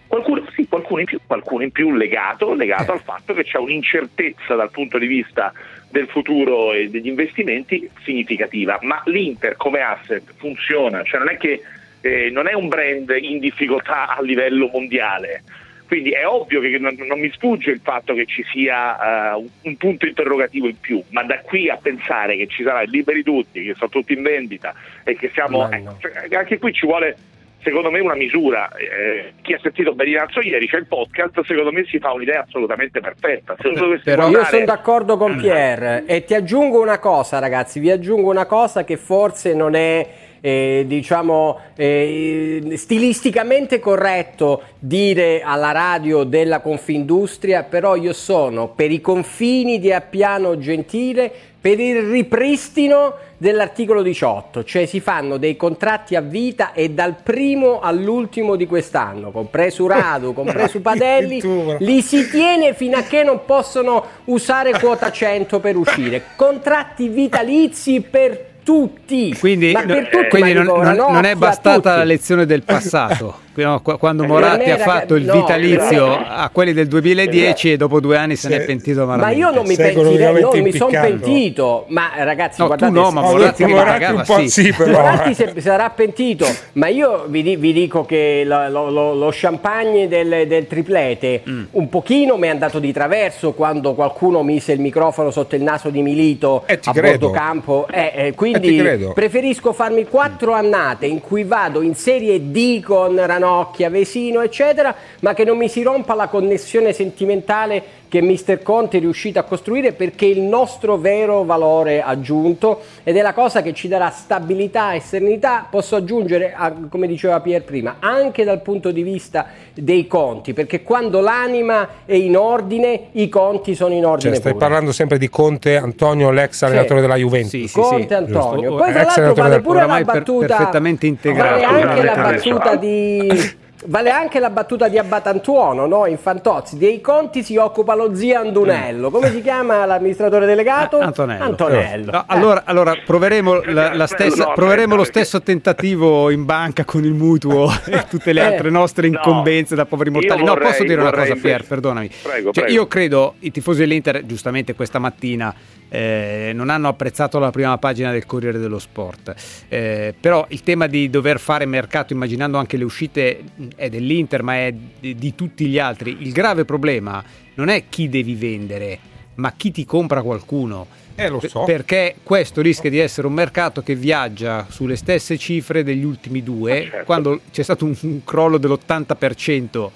Qualcuno, sì, qualcuno in più, qualcuno in più legato, legato Eh. al fatto che c'è un'incertezza dal punto di vista del futuro e degli investimenti significativa. Ma l'Inter come asset funziona, cioè non è che eh, non è un brand in difficoltà a livello mondiale. Quindi è ovvio che non, non mi sfugge il fatto che ci sia eh, un, un punto interrogativo in più, ma da qui a pensare che ci sarà il liberi tutti, che sono tutti in vendita e che siamo... No. cioè, anche qui ci vuole secondo me una misura. Eh, chi ha sentito Beninazzo ieri c'è il podcast, secondo me si fa un'idea assolutamente perfetta. Però io guardare- sono d'accordo con Pierre e ti aggiungo una cosa, ragazzi, vi aggiungo una cosa che forse non è eh, diciamo eh, stilisticamente corretto dire alla radio della Confindustria, però io sono per i confini di Appiano Gentile per il ripristino dell'articolo 18, cioè si fanno dei contratti a vita e dal primo all'ultimo di quest'anno, compreso Radu, compreso Padelli, li si tiene fino a che non possono usare quota 100 per uscire. Contratti vitalizi per tutti. Quindi, ma per tutti, quindi ma non, non- non è bastata la lezione del passato. Quando Eh, Moratti non ha era- fatto il no, vitalizio esatto. a quelli del 2010 e dopo due anni se n'è pentito Ma malamente. io non mi pentirei, non mi sono pentito. Ma ragazzi, No, guardate, no, ma se- Moratti se- che pagava, un po' sì. sì, però, Moratti eh. se- sarà pentito, ma io vi, vi dico che lo, lo- lo- lo champagne del, del triplete Mm. un pochino mi è andato di traverso quando qualcuno mise il microfono sotto il naso di Milito a credo. bordo campo. Eh, eh, Eh, ti quindi credo. preferisco farmi quattro annate in cui vado in serie D con Ranocchia, Vesino, eccetera, ma che non mi si rompa la connessione sentimentale che Mister Conte è riuscito a costruire perché è il nostro vero valore aggiunto ed è la cosa che ci darà stabilità e serenità, posso aggiungere, a- come diceva Pier prima, anche dal punto di vista dei conti, perché quando l'anima è in ordine, i conti sono in ordine Cioè, stai pure. parlando sempre di Conte Antonio, l'ex allenatore della Juventus. Conte Antonio. Poi tra l'altro vale pure la per- battuta perfettamente integrato. Vale anche la battuta di Vale anche la battuta di Abbatantuono, no? In Fantozzi, dei conti si occupa lo zio Andunello. Come si chiama l'amministratore delegato? Antonello. Antonello. No, allora, allora proveremo, la- la stessa- No, proveremo lo stesso tentativo in banca con il mutuo e tutte le Eh. altre nostre incombenze da poveri mortali. Io no, vorrei- posso dire una vorrei cosa, Pier, perdonami. Prego, Cioè, prego. io credo i tifosi dell'Inter, giustamente questa mattina, eh, non hanno apprezzato la prima pagina del Corriere dello Sport. Eh, però il tema di dover fare mercato, immaginando anche le uscite, è dell'Inter, ma è di, di tutti gli altri. Il grave problema non è chi devi vendere, ma chi ti compra qualcuno. Eh, lo so. Perché questo rischia di essere un mercato che viaggia sulle stesse cifre degli ultimi due, certo. quando c'è stato un, un crollo dell'80%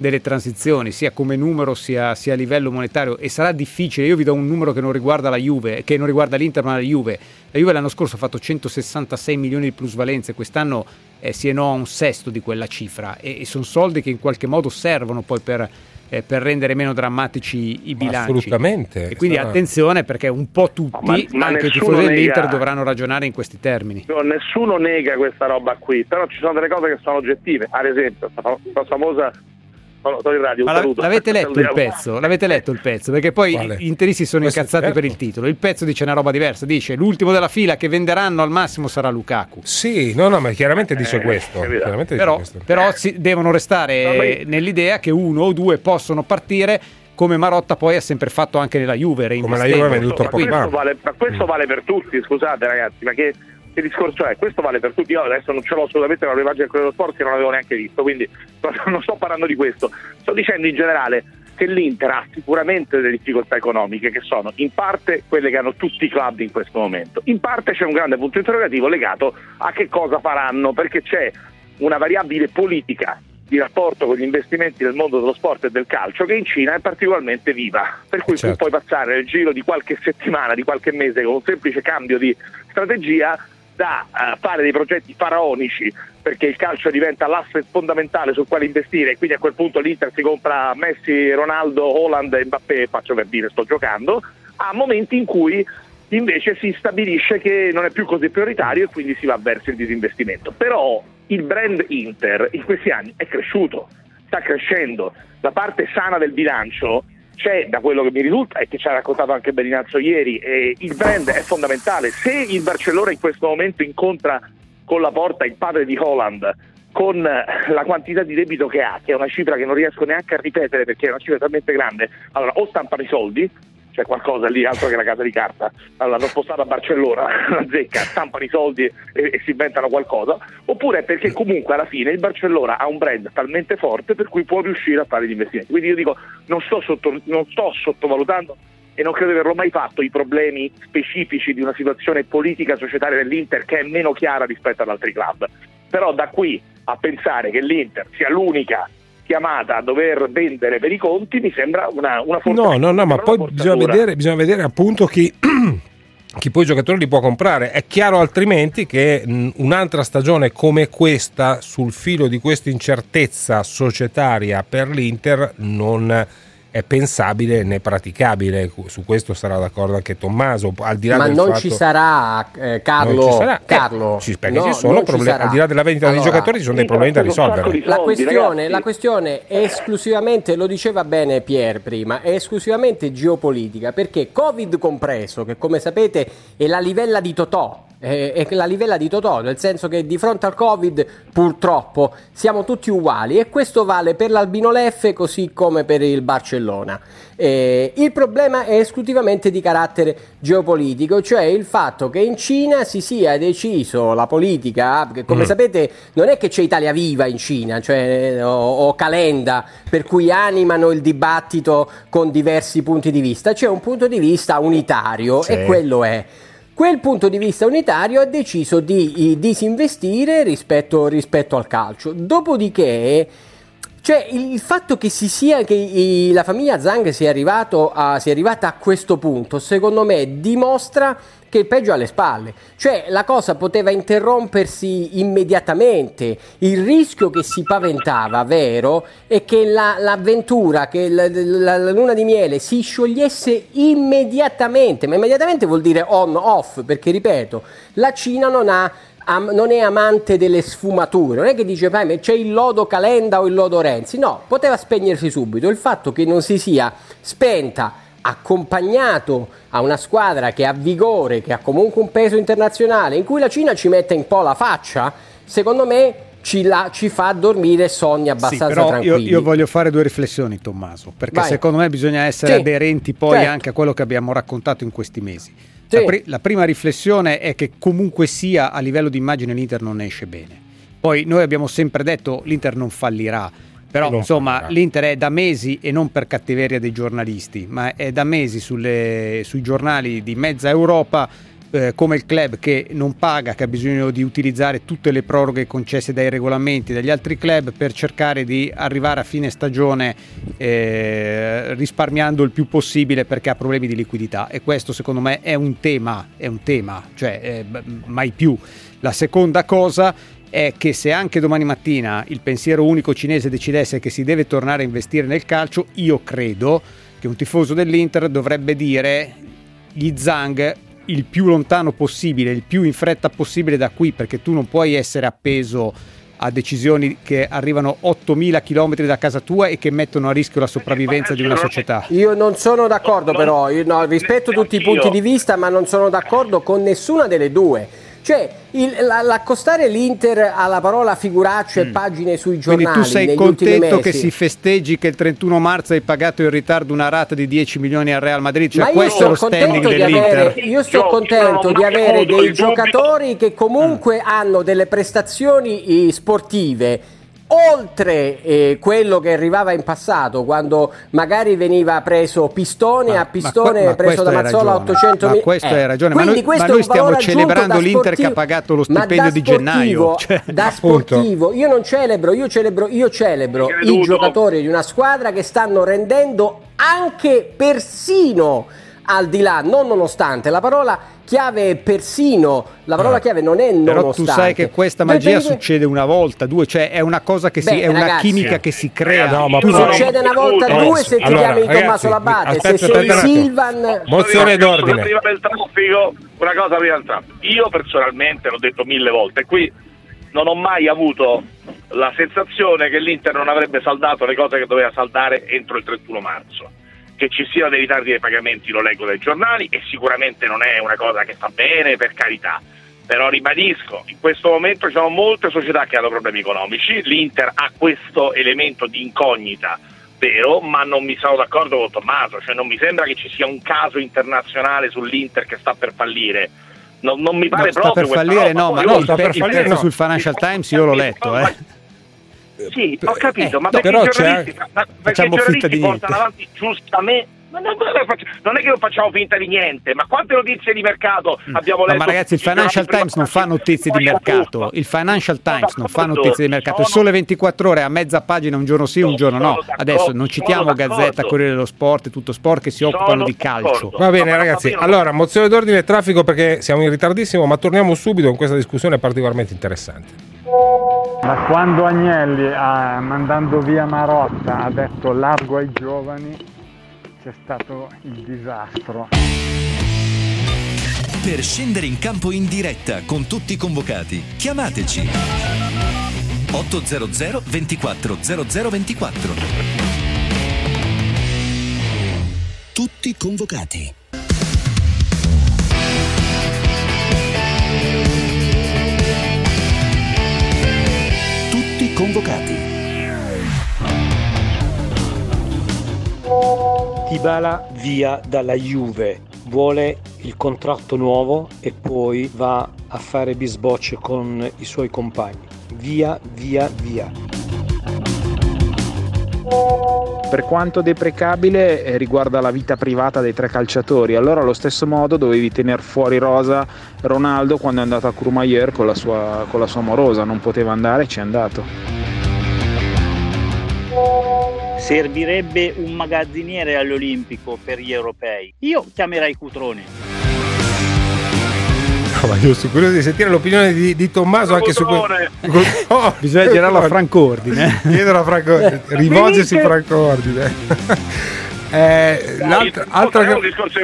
delle transizioni, sia come numero sia, sia a livello monetario, e sarà difficile. Io vi do un numero che non riguarda la Juve, che non riguarda l'Inter, ma la Juve. La Juve l'anno scorso ha fatto 166 milioni di plusvalenze, quest'anno eh, si è no a un sesto di quella cifra, e, e sono soldi che in qualche modo servono poi per. eh, per rendere meno drammatici i bilanci Assolutamente. e quindi Sarà- attenzione perché un po' tutti Ma- ma anche i tifosi dell'Inter dovranno ragionare in questi termini No, nessuno nega questa roba qui, però ci sono delle cose che sono oggettive. Ad esempio, la famosa. No, no, sono in radio, un saluto. l'avete letto il pezzo? L'avete letto il pezzo? Perché poi Quale? gli interisti sono Questo, incazzati certo. per il titolo. Il pezzo dice una roba diversa. Dice l'ultimo della fila che venderanno al massimo sarà Lukaku. Sì, no, no, ma chiaramente dice Eh, questo. chiaramente dice Però, questo. però si devono restare No, ma nell'idea che uno o due possono partire come Marotta poi ha sempre fatto anche nella Juve. Come la. Juve ha venduto questo, fa. vale, ma questo vale per tutti, scusate ragazzi, ma che, che discorso è? Questo vale per tutti. Io adesso non ce l'ho assolutamente la pagina del dello Sport che non avevo neanche visto, quindi non sto parlando di questo. Sto dicendo in generale che l'Inter ha sicuramente delle difficoltà economiche che sono in parte quelle che hanno tutti i club in questo momento, in parte c'è un grande punto interrogativo legato a che cosa faranno, perché c'è una variabile politica di rapporto con gli investimenti del mondo dello sport e del calcio che in Cina è particolarmente viva, per cui Certo. tu puoi passare nel giro di qualche settimana, di qualche mese con un semplice cambio di strategia da eh, fare dei progetti faraonici perché il calcio diventa l'asse fondamentale sul quale investire e quindi a quel punto l'Inter si compra Messi, Ronaldo, Holland e Mbappé, faccio per dire sto giocando, a momenti in cui invece si stabilisce che non è più così prioritario e quindi si va verso il disinvestimento. Però il brand Inter in questi anni è cresciuto, sta crescendo, la parte sana del bilancio c'è da quello che mi risulta e che ci ha raccontato anche Bellinazzo ieri, e il brand è fondamentale. Se il Barcellona in questo momento incontra con la porta il padre di Holland con eh, la quantità di debito che ha, che è una cifra che non riesco neanche a ripetere perché è una cifra talmente grande, allora o stampano i soldi, c'è qualcosa lì altro che la casa di carta, l'hanno spostata a Barcellona, la zecca, stampano i soldi e, e si inventano qualcosa, oppure perché comunque alla fine il Barcellona ha un brand talmente forte per cui può riuscire a fare gli investimenti. Quindi io dico, non sto, sotto- non sto sottovalutando e non credo di averlo mai fatto i problemi specifici di una situazione politica societaria dell'Inter che è meno chiara rispetto ad altri club. Però da qui a pensare che l'Inter sia l'unica chiamata a dover vendere per i conti mi sembra una, una forza. No, no, no, ma poi forzatura. bisogna vedere, bisogna vedere appunto chi, chi poi i giocatori li può comprare. È chiaro altrimenti che un'altra stagione come questa, sul filo di questa incertezza societaria per l'Inter, non è pensabile né praticabile. Su questo sarà d'accordo anche Tommaso. Al di là Ma del non fatto- ci sarà, eh, Carlo. Non ci sarà. Eh, Carlo. ci- perché No, ci sono problemi- sarà. al di là della vendita dei Allora, giocatori ci sono dei problemi da risolvere. La soldi, questione, ragazzi. la questione è esclusivamente, lo diceva bene Pier prima, è esclusivamente geopolitica perché Covid compreso, che come sapete è la livella di Totò, eh, è la livella di Totò, nel senso che di fronte al Covid purtroppo siamo tutti uguali e questo vale per l'Albino Leffe così come per il Barcellona. Eh, il problema è esclusivamente di carattere geopolitico, cioè il fatto che in Cina si sia deciso la politica, come mm. sapete non è che c'è Italia Viva in Cina, cioè, o, o Calenda, per cui animano il dibattito con diversi punti di vista, c'è un punto di vista unitario sì. e quello è. Quel punto di vista unitario ha deciso di disinvestire rispetto, rispetto al calcio. Dopodiché cioè, il fatto che, si sia, che la famiglia Zhang sia, a, sia arrivata a questo punto, secondo me, dimostra che il peggio alle spalle. Cioè, la cosa poteva interrompersi immediatamente. Il rischio che si paventava, vero, è che la, l'avventura, che la, la, la, luna di miele si sciogliesse immediatamente. Ma immediatamente vuol dire on-off, perché ripeto, la Cina non ha am- non è amante delle sfumature, non è che dice c'è il lodo Calenda o il lodo Renzi, no, poteva spegnersi subito. Il fatto che non si sia spenta accompagnato a una squadra che ha vigore, che ha comunque un peso internazionale, in cui la Cina ci mette un po' la faccia, secondo me ci, la, ci fa dormire sogni abbastanza sì, però tranquilli. Io, io, voglio fare due riflessioni, Tommaso, perché Vai. secondo me bisogna essere sì, aderenti poi certo. anche a quello che abbiamo raccontato in questi mesi. Sì. La, pri- la, prima riflessione è che comunque sia a livello di immagine l'Inter non esce bene. Poi noi abbiamo sempre detto l'Inter non fallirà, però insomma l'Inter è da mesi e non per cattiveria dei giornalisti, ma è da mesi sulle, sui giornali di mezza Europa eh, come il club che non paga, che ha bisogno di utilizzare tutte le proroghe concesse dai regolamenti dagli altri club per cercare di arrivare a fine stagione eh, risparmiando il più possibile perché ha problemi di liquidità e questo secondo me è un tema, è un tema, cioè eh, mai più. La seconda cosa è che se anche domani mattina il pensiero unico cinese decidesse che si deve tornare a investire nel calcio, io credo che un tifoso dell'Inter dovrebbe dire gli Zhang il più lontano possibile, il più in fretta possibile da qui, perché tu non puoi essere appeso a decisioni che arrivano 8.000 km da casa tua e che mettono a rischio la sopravvivenza di una società. Io non sono d'accordo però, io no, rispetto tutti i punti di vista, ma non sono d'accordo con nessuna delle due cioè, il, la, l'accostare l'Inter alla parola figuraccio mm. e pagine sui giornali. Quindi tu sei contento che si festeggi che il 31 marzo hai pagato in ritardo una rata di 10 milioni al Real Madrid? Cioè, questo è lo standing dell'Inter. Avere, io sto contento di avere dei giocatori che comunque mm. hanno delle prestazioni eh, sportive oltre eh, quello che arrivava in passato, quando magari veniva preso pistone ma, a pistone ma, ma preso da Mazzola a 800 mila. questo eh, hai ragione, ma noi, ma noi stiamo celebrando l'Inter che ha pagato lo stipendio di gennaio. Cioè, da sportivo, io non celebro, io celebro, io celebro i giocatori di una squadra che stanno rendendo anche persino al di là, non nonostante, la parola chiave è persino, la parola eh, chiave non è nonostante. Però tu sai che questa magia Deve... succede una volta, due, cioè è una cosa che si, Beh, è una ragazzi, chimica che si crea. No, ma tu succede una volta, no, due se ti allora, chiami ragazzi, Tommaso Labate, aspetta, se sei Silvan... Mozione d'ordine. Prima del traffico, una cosa prima del traffico. Io personalmente l'ho detto mille volte, qui non ho mai avuto la sensazione che l'Inter non avrebbe saldato le cose che doveva saldare entro il 31 marzo che ci siano dei ritardi dei pagamenti lo leggo dai giornali e sicuramente non è una cosa che fa bene, per carità. Però ribadisco, in questo momento ci sono molte società che hanno problemi economici, l'Inter ha questo elemento di incognita vero, ma non mi sono d'accordo con Tommaso, cioè non mi sembra che ci sia un caso internazionale sull'Inter che sta per fallire. Non, non mi pare no, proprio sta per fallire, no, ma no, sta per fallire no. sul Financial Times io l'ho letto, eh. Sì, ho capito, eh, ma perché però i giornalisti, ma, perché i giornalisti portano avanti giustamente non è che non facciamo finta di niente, ma quante notizie di mercato mm. abbiamo letto? ma ragazzi, il Financial Times non fa notizie di mercato. Il Financial Times non fa notizie di mercato. Sole 24 ore a mezza pagina, un giorno sì, un giorno no. Adesso non citiamo Gazzetta, Corriere dello Sport e tutto sport che si occupano di calcio. Va bene, ragazzi. Allora, mozione d'ordine e traffico perché siamo in ritardissimo, ma torniamo subito con questa discussione particolarmente interessante. Da quando Agnelli, eh, mandando via Marotta, ha detto largo ai giovani, c'è stato il disastro. Per scendere in campo in diretta con tutti i convocati, chiamateci 800 24 0024. Tutti convocati. Dybala via dalla Juve, vuole il contratto nuovo e poi va a fare bisbocce con i suoi compagni. Via, via, via. Per quanto deprecabile eh, riguarda la vita privata dei tre calciatori, allora allo stesso modo dovevi tenere fuori rosa Ronaldo quando è andato a Courmayeur con la sua, con la sua amorosa, non poteva andare, ci è andato. Servirebbe un magazziniere all'Olimpico per gli europei. Io chiamerei Cutrone. No, ma io sono curioso di sentire l'opinione di, di Tommaso anche su questo. Oh, Bisogna girarlo a Franco Ordine. Chiedere a Franco rivolgersi a Franco Ordine. eh, l'altra, altra discorso.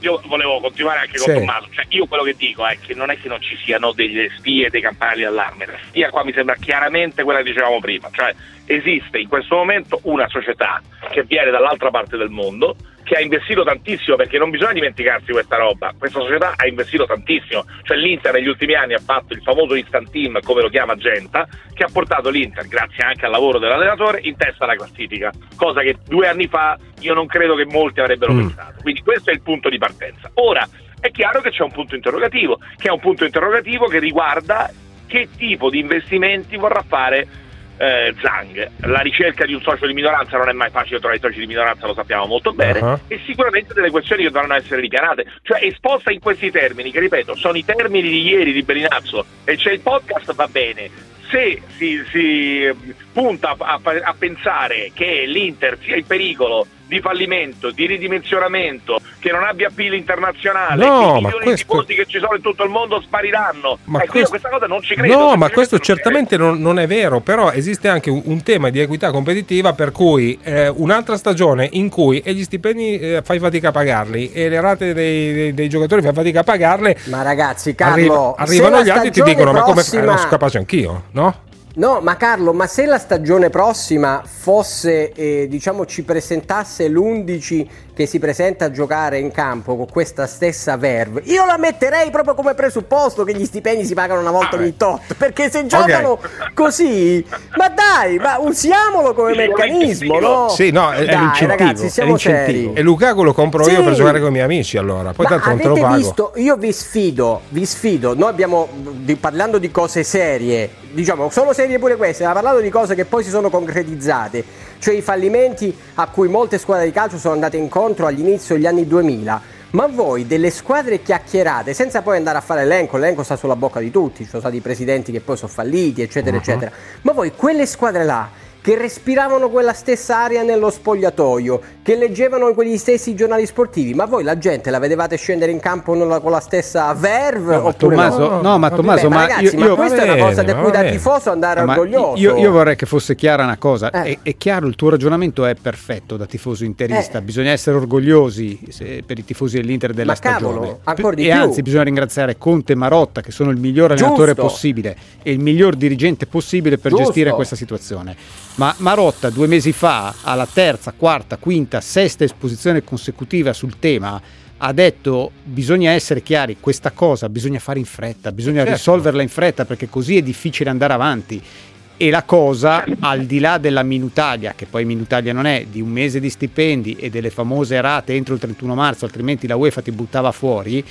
Io volevo continuare anche con Sì. Tommaso. Cioè, io quello che dico è che non è che non ci siano delle spie, dei campanelli d'allarme. La spia qua mi sembra chiaramente quella che dicevamo prima. Cioè, esiste in questo momento una società che viene dall'altra parte del mondo, che ha investito tantissimo, perché non bisogna dimenticarsi questa roba. Questa società ha investito tantissimo. Cioè, l'Inter negli ultimi anni ha fatto il famoso instant team, come lo chiama Genta, che ha portato l'Inter, grazie anche al lavoro dell'allenatore, in testa alla classifica. Cosa che due anni fa io non credo che molti avrebbero pensato. Quindi questo è il punto di partenza. Ora, è chiaro che c'è un punto interrogativo, che è un punto interrogativo che riguarda che tipo di investimenti vorrà fare eh, Zhang. La ricerca di un socio di minoranza non è mai facile trovare i soci di minoranza, lo sappiamo molto bene, Uh-huh. e sicuramente delle questioni che dovranno essere ripianate. Cioè, esposta in questi termini, che ripeto, sono i termini di ieri di Berinazzo, e c'è il podcast, va bene. Se si, si punta a, a- a pensare che l'Inter sia in pericolo di fallimento, di ridimensionamento, che non abbia appeal internazionale, No, i milioni questo- di tifosi che ci sono in tutto il mondo spariranno. Ma ecco, io questo- questa cosa non ci credo. No, ma questo non certamente non, non è vero, però esiste anche un, un tema di equità competitiva per cui eh, un'altra stagione in cui e gli stipendi eh, fai fatica a pagarli e le rate dei, dei- dei giocatori fai fatica a pagarle. Ma ragazzi, Carlo, arriva- se arrivano gli altri e ti stagione dicono: Ma come prossima- eh, non sono capace anch'io, no? No, ma Carlo, ma se la stagione prossima fosse, eh, diciamo, ci presentasse l'11 che si presenta a giocare in campo con questa stessa verve, io la metterei proprio come presupposto che gli stipendi si pagano una volta ogni tot. Perché se giocano così, ma dai, ma usiamolo come meccanismo, no? Sì, no, è, Dai, è l'incentivo. ragazzi, siamo è l'incentivo. seri. E Lukaku lo compro io Sì. per giocare con i miei amici allora. Poi Ma tanto non te lo avete pago. visto, io vi sfido, vi sfido, noi abbiamo, di- parlando di cose serie, diciamo, sono serie pure queste, ma parlando di cose che poi si sono concretizzate, cioè i fallimenti a cui molte squadre di calcio sono andate incontro all'inizio degli anni 2000. Ma voi delle squadre chiacchierate, senza poi andare a fare l'elenco, l'elenco sta sulla bocca di tutti, ci sono stati presidenti che poi sono falliti, eccetera, Uh-huh. eccetera. Ma voi quelle squadre là che respiravano quella stessa aria nello spogliatoio, che leggevano quegli stessi giornali sportivi, ma voi la gente la vedevate scendere in campo con la, con la stessa verve? No, Tommaso, no, ma Vabbè, Tommaso, ma ragazzi, io- ma io- questa va è una cosa di cui da tifoso andare Ma orgoglioso. Io, io vorrei che fosse chiara una cosa. Eh. È, è chiaro, il tuo ragionamento è perfetto da tifoso interista. Eh. Bisogna essere orgogliosi se- per i tifosi dell'Inter della Ma cavolo, stagione. di e più. anzi, bisogna ringraziare Conte e Marotta, che sono il miglior allenatore Giusto. possibile e il miglior dirigente possibile per Giusto. gestire questa situazione. Ma Marotta, due mesi fa, alla terza, quarta, quinta, sesta esposizione consecutiva sul tema, ha detto bisogna essere chiari, questa cosa bisogna fare in fretta, bisogna Certo. risolverla in fretta perché così è difficile andare avanti. E la cosa, al di là della minutalia, che poi minutalia non è, di un mese di stipendi e delle famose rate entro il 31 marzo, altrimenti la UEFA ti buttava fuori,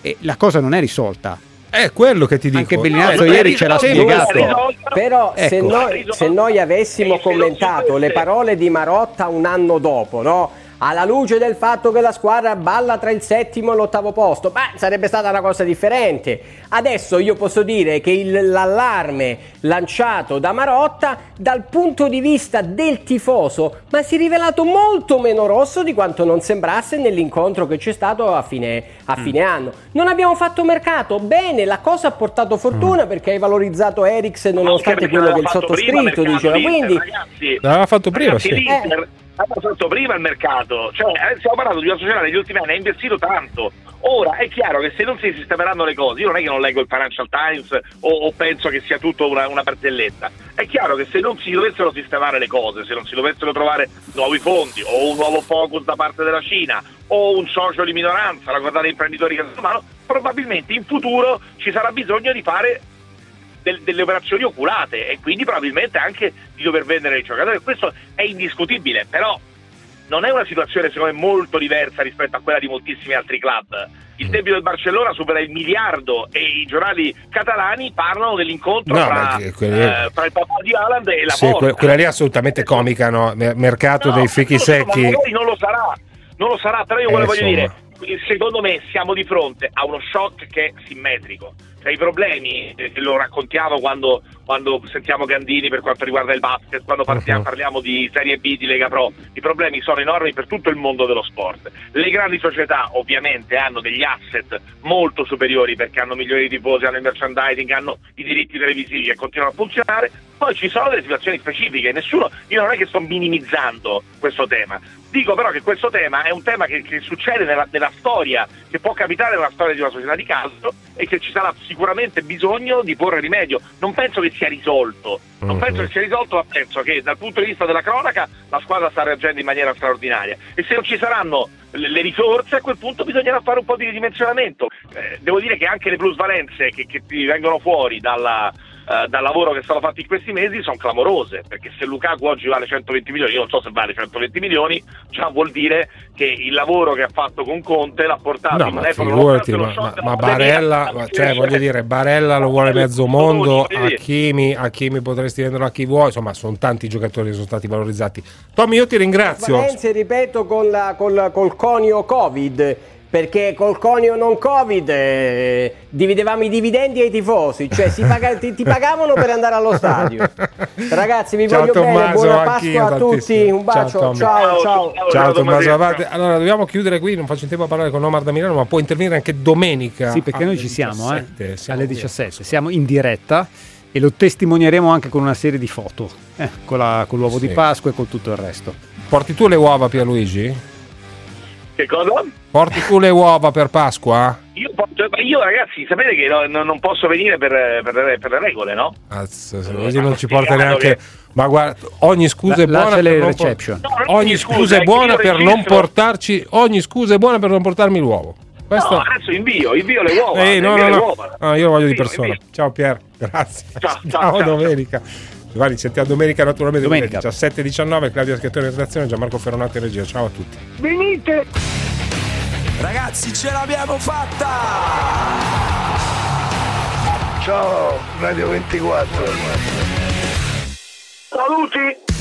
eh, la cosa non è risolta. È quello che ti dico. Anche Bellinazzo Eh, ieri ce l'ha spiegato. Però se, Ecco. noi, se noi avessimo commentato le parole di Marotta un anno dopo, no? Alla luce del fatto che la squadra balla tra il settimo e l'ottavo posto, beh, sarebbe stata una cosa differente. Adesso io posso dire che il- l'allarme lanciato da Marotta, dal punto di vista del tifoso, ma si è rivelato molto meno rosso di quanto non sembrasse nell'incontro che c'è stato a fine, a fine anno. Non abbiamo fatto mercato, bene, la cosa ha portato fortuna perché hai valorizzato Eriksen nonostante quello che il sottoscritto diceva. Quindi L'aveva fatto prima, ragazzi, sì. l'Inter aveva fatto prima il mercato, cioè eh, stiamo parlando di una società negli ultimi anni ha investito tanto. Ora è chiaro che se non si sistemeranno le cose, io non è che non leggo il Financial Times o, o penso che sia tutto una, una barzelletta. È chiaro che se non si dovessero sistemare le cose, se non si dovessero trovare nuovi fondi o un nuovo focus da parte della Cina o un socio di minoranza, da guardare imprenditori che sono mano, probabilmente in futuro ci sarà bisogno di fare del- delle operazioni oculate e quindi probabilmente anche di dover vendere i giocatori. Questo è indiscutibile, però non è una situazione secondo me molto diversa rispetto a quella di moltissimi altri club. Il debito del Barcellona supera il miliardo e i giornali catalani parlano dell'incontro No, ma che- eh, fra il papà di Haaland e la Sì, Porta. quella lì è assolutamente comica, no? Mer- Mercato dei fichi secchi. magari non lo sarà, non lo sarà, però io Eh, voglio insomma. dire, secondo me siamo di fronte a uno shock che è simmetrico. Cioè, I problemi, eh, lo raccontiamo quando, quando sentiamo Gandini per quanto riguarda il basket, quando parliamo, Mhm. parliamo di Serie B, di Lega Pro, i problemi sono enormi per tutto il mondo dello sport. Le grandi società ovviamente hanno degli asset molto superiori perché hanno milioni di tifosi, hanno il merchandising, hanno i diritti televisivi e continuano a funzionare. Poi ci sono delle situazioni specifiche, nessuno, io non è che sto minimizzando questo tema, dico però che questo tema è un tema che, che succede nella, nella storia, che può capitare nella storia di una società di calcio e che ci sarà sicuramente bisogno di porre rimedio. Non penso che sia risolto, non Mhm. penso che sia risolto, ma penso che dal punto di vista della cronaca la squadra sta reagendo in maniera straordinaria e se non ci saranno le, le risorse a quel punto bisognerà fare un po' di ridimensionamento. Eh, devo dire che anche le plusvalenze che, che ti vengono fuori dalla, eh, dal lavoro che è stato fatto in questi mesi sono clamorose, perché se Lukaku oggi vale 120 milioni, io non so se vale 120 milioni, già vuol dire che il lavoro che ha fatto con Conte l'ha portato No, in ma un'epoca figurati, ma, ma- ma Barella, ma- cioè voglio dire, Barella lo vuole mezzo mondo, Hakimi, Hakimi potresti venderlo a chi vuoi, insomma sono tanti giocatori che sono stati valorizzati. Tommy io ti ringrazio. Valenze, ripeto, con la- col, col conio Covid. Perché col conio non Covid eh, dividevamo i dividendi ai tifosi, cioè si paga- ti, ti pagavano per andare allo stadio. Ragazzi, vi Ciao, voglio bene, Tommaso, buona anch'io Pasqua a tutti, un bacio, Ciao, ciao, ciao. Ciao Tommaso Avati. Allora dobbiamo chiudere qui, non faccio in tempo a parlare con Omar da Milano, ma può intervenire anche domenica. Sì, perché noi ci siamo, eh. 17, siamo alle qui. 17. Siamo in diretta e lo testimonieremo anche con una serie di foto, eh, con, la- con l'uovo Sì. di Pasqua e con tutto il resto. Porti tu le uova Pierluigi? Che cosa? Porti tu le uova per Pasqua? Io, porto- ma io, ragazzi, sapete che no- no- non posso venire per, per le, per le regole, no? Azz, se così non ci porta neanche. Ma guarda, ogni scusa La- è buona per non reception. por- No, ogni scusa è buona che per non portarci. Ogni scusa è buona per non portarmi l'uovo. Questo. No, adesso invio, invio le uova. Ehi, no, no, le no. uova. Ah, io lo voglio di Invio, persona. invio. Ciao Pier, grazie. Ciao, ciao, Ciao, ciao, domenica. Giovanni, ci sentiamo domenica naturalmente. Domenica. 17-19, Claudia Schiattone in redazione, Gianmarco Ferronato in regia. Ciao a tutti. Venite! Ragazzi, ce l'abbiamo fatta! Ciao Radio 24. Saluti!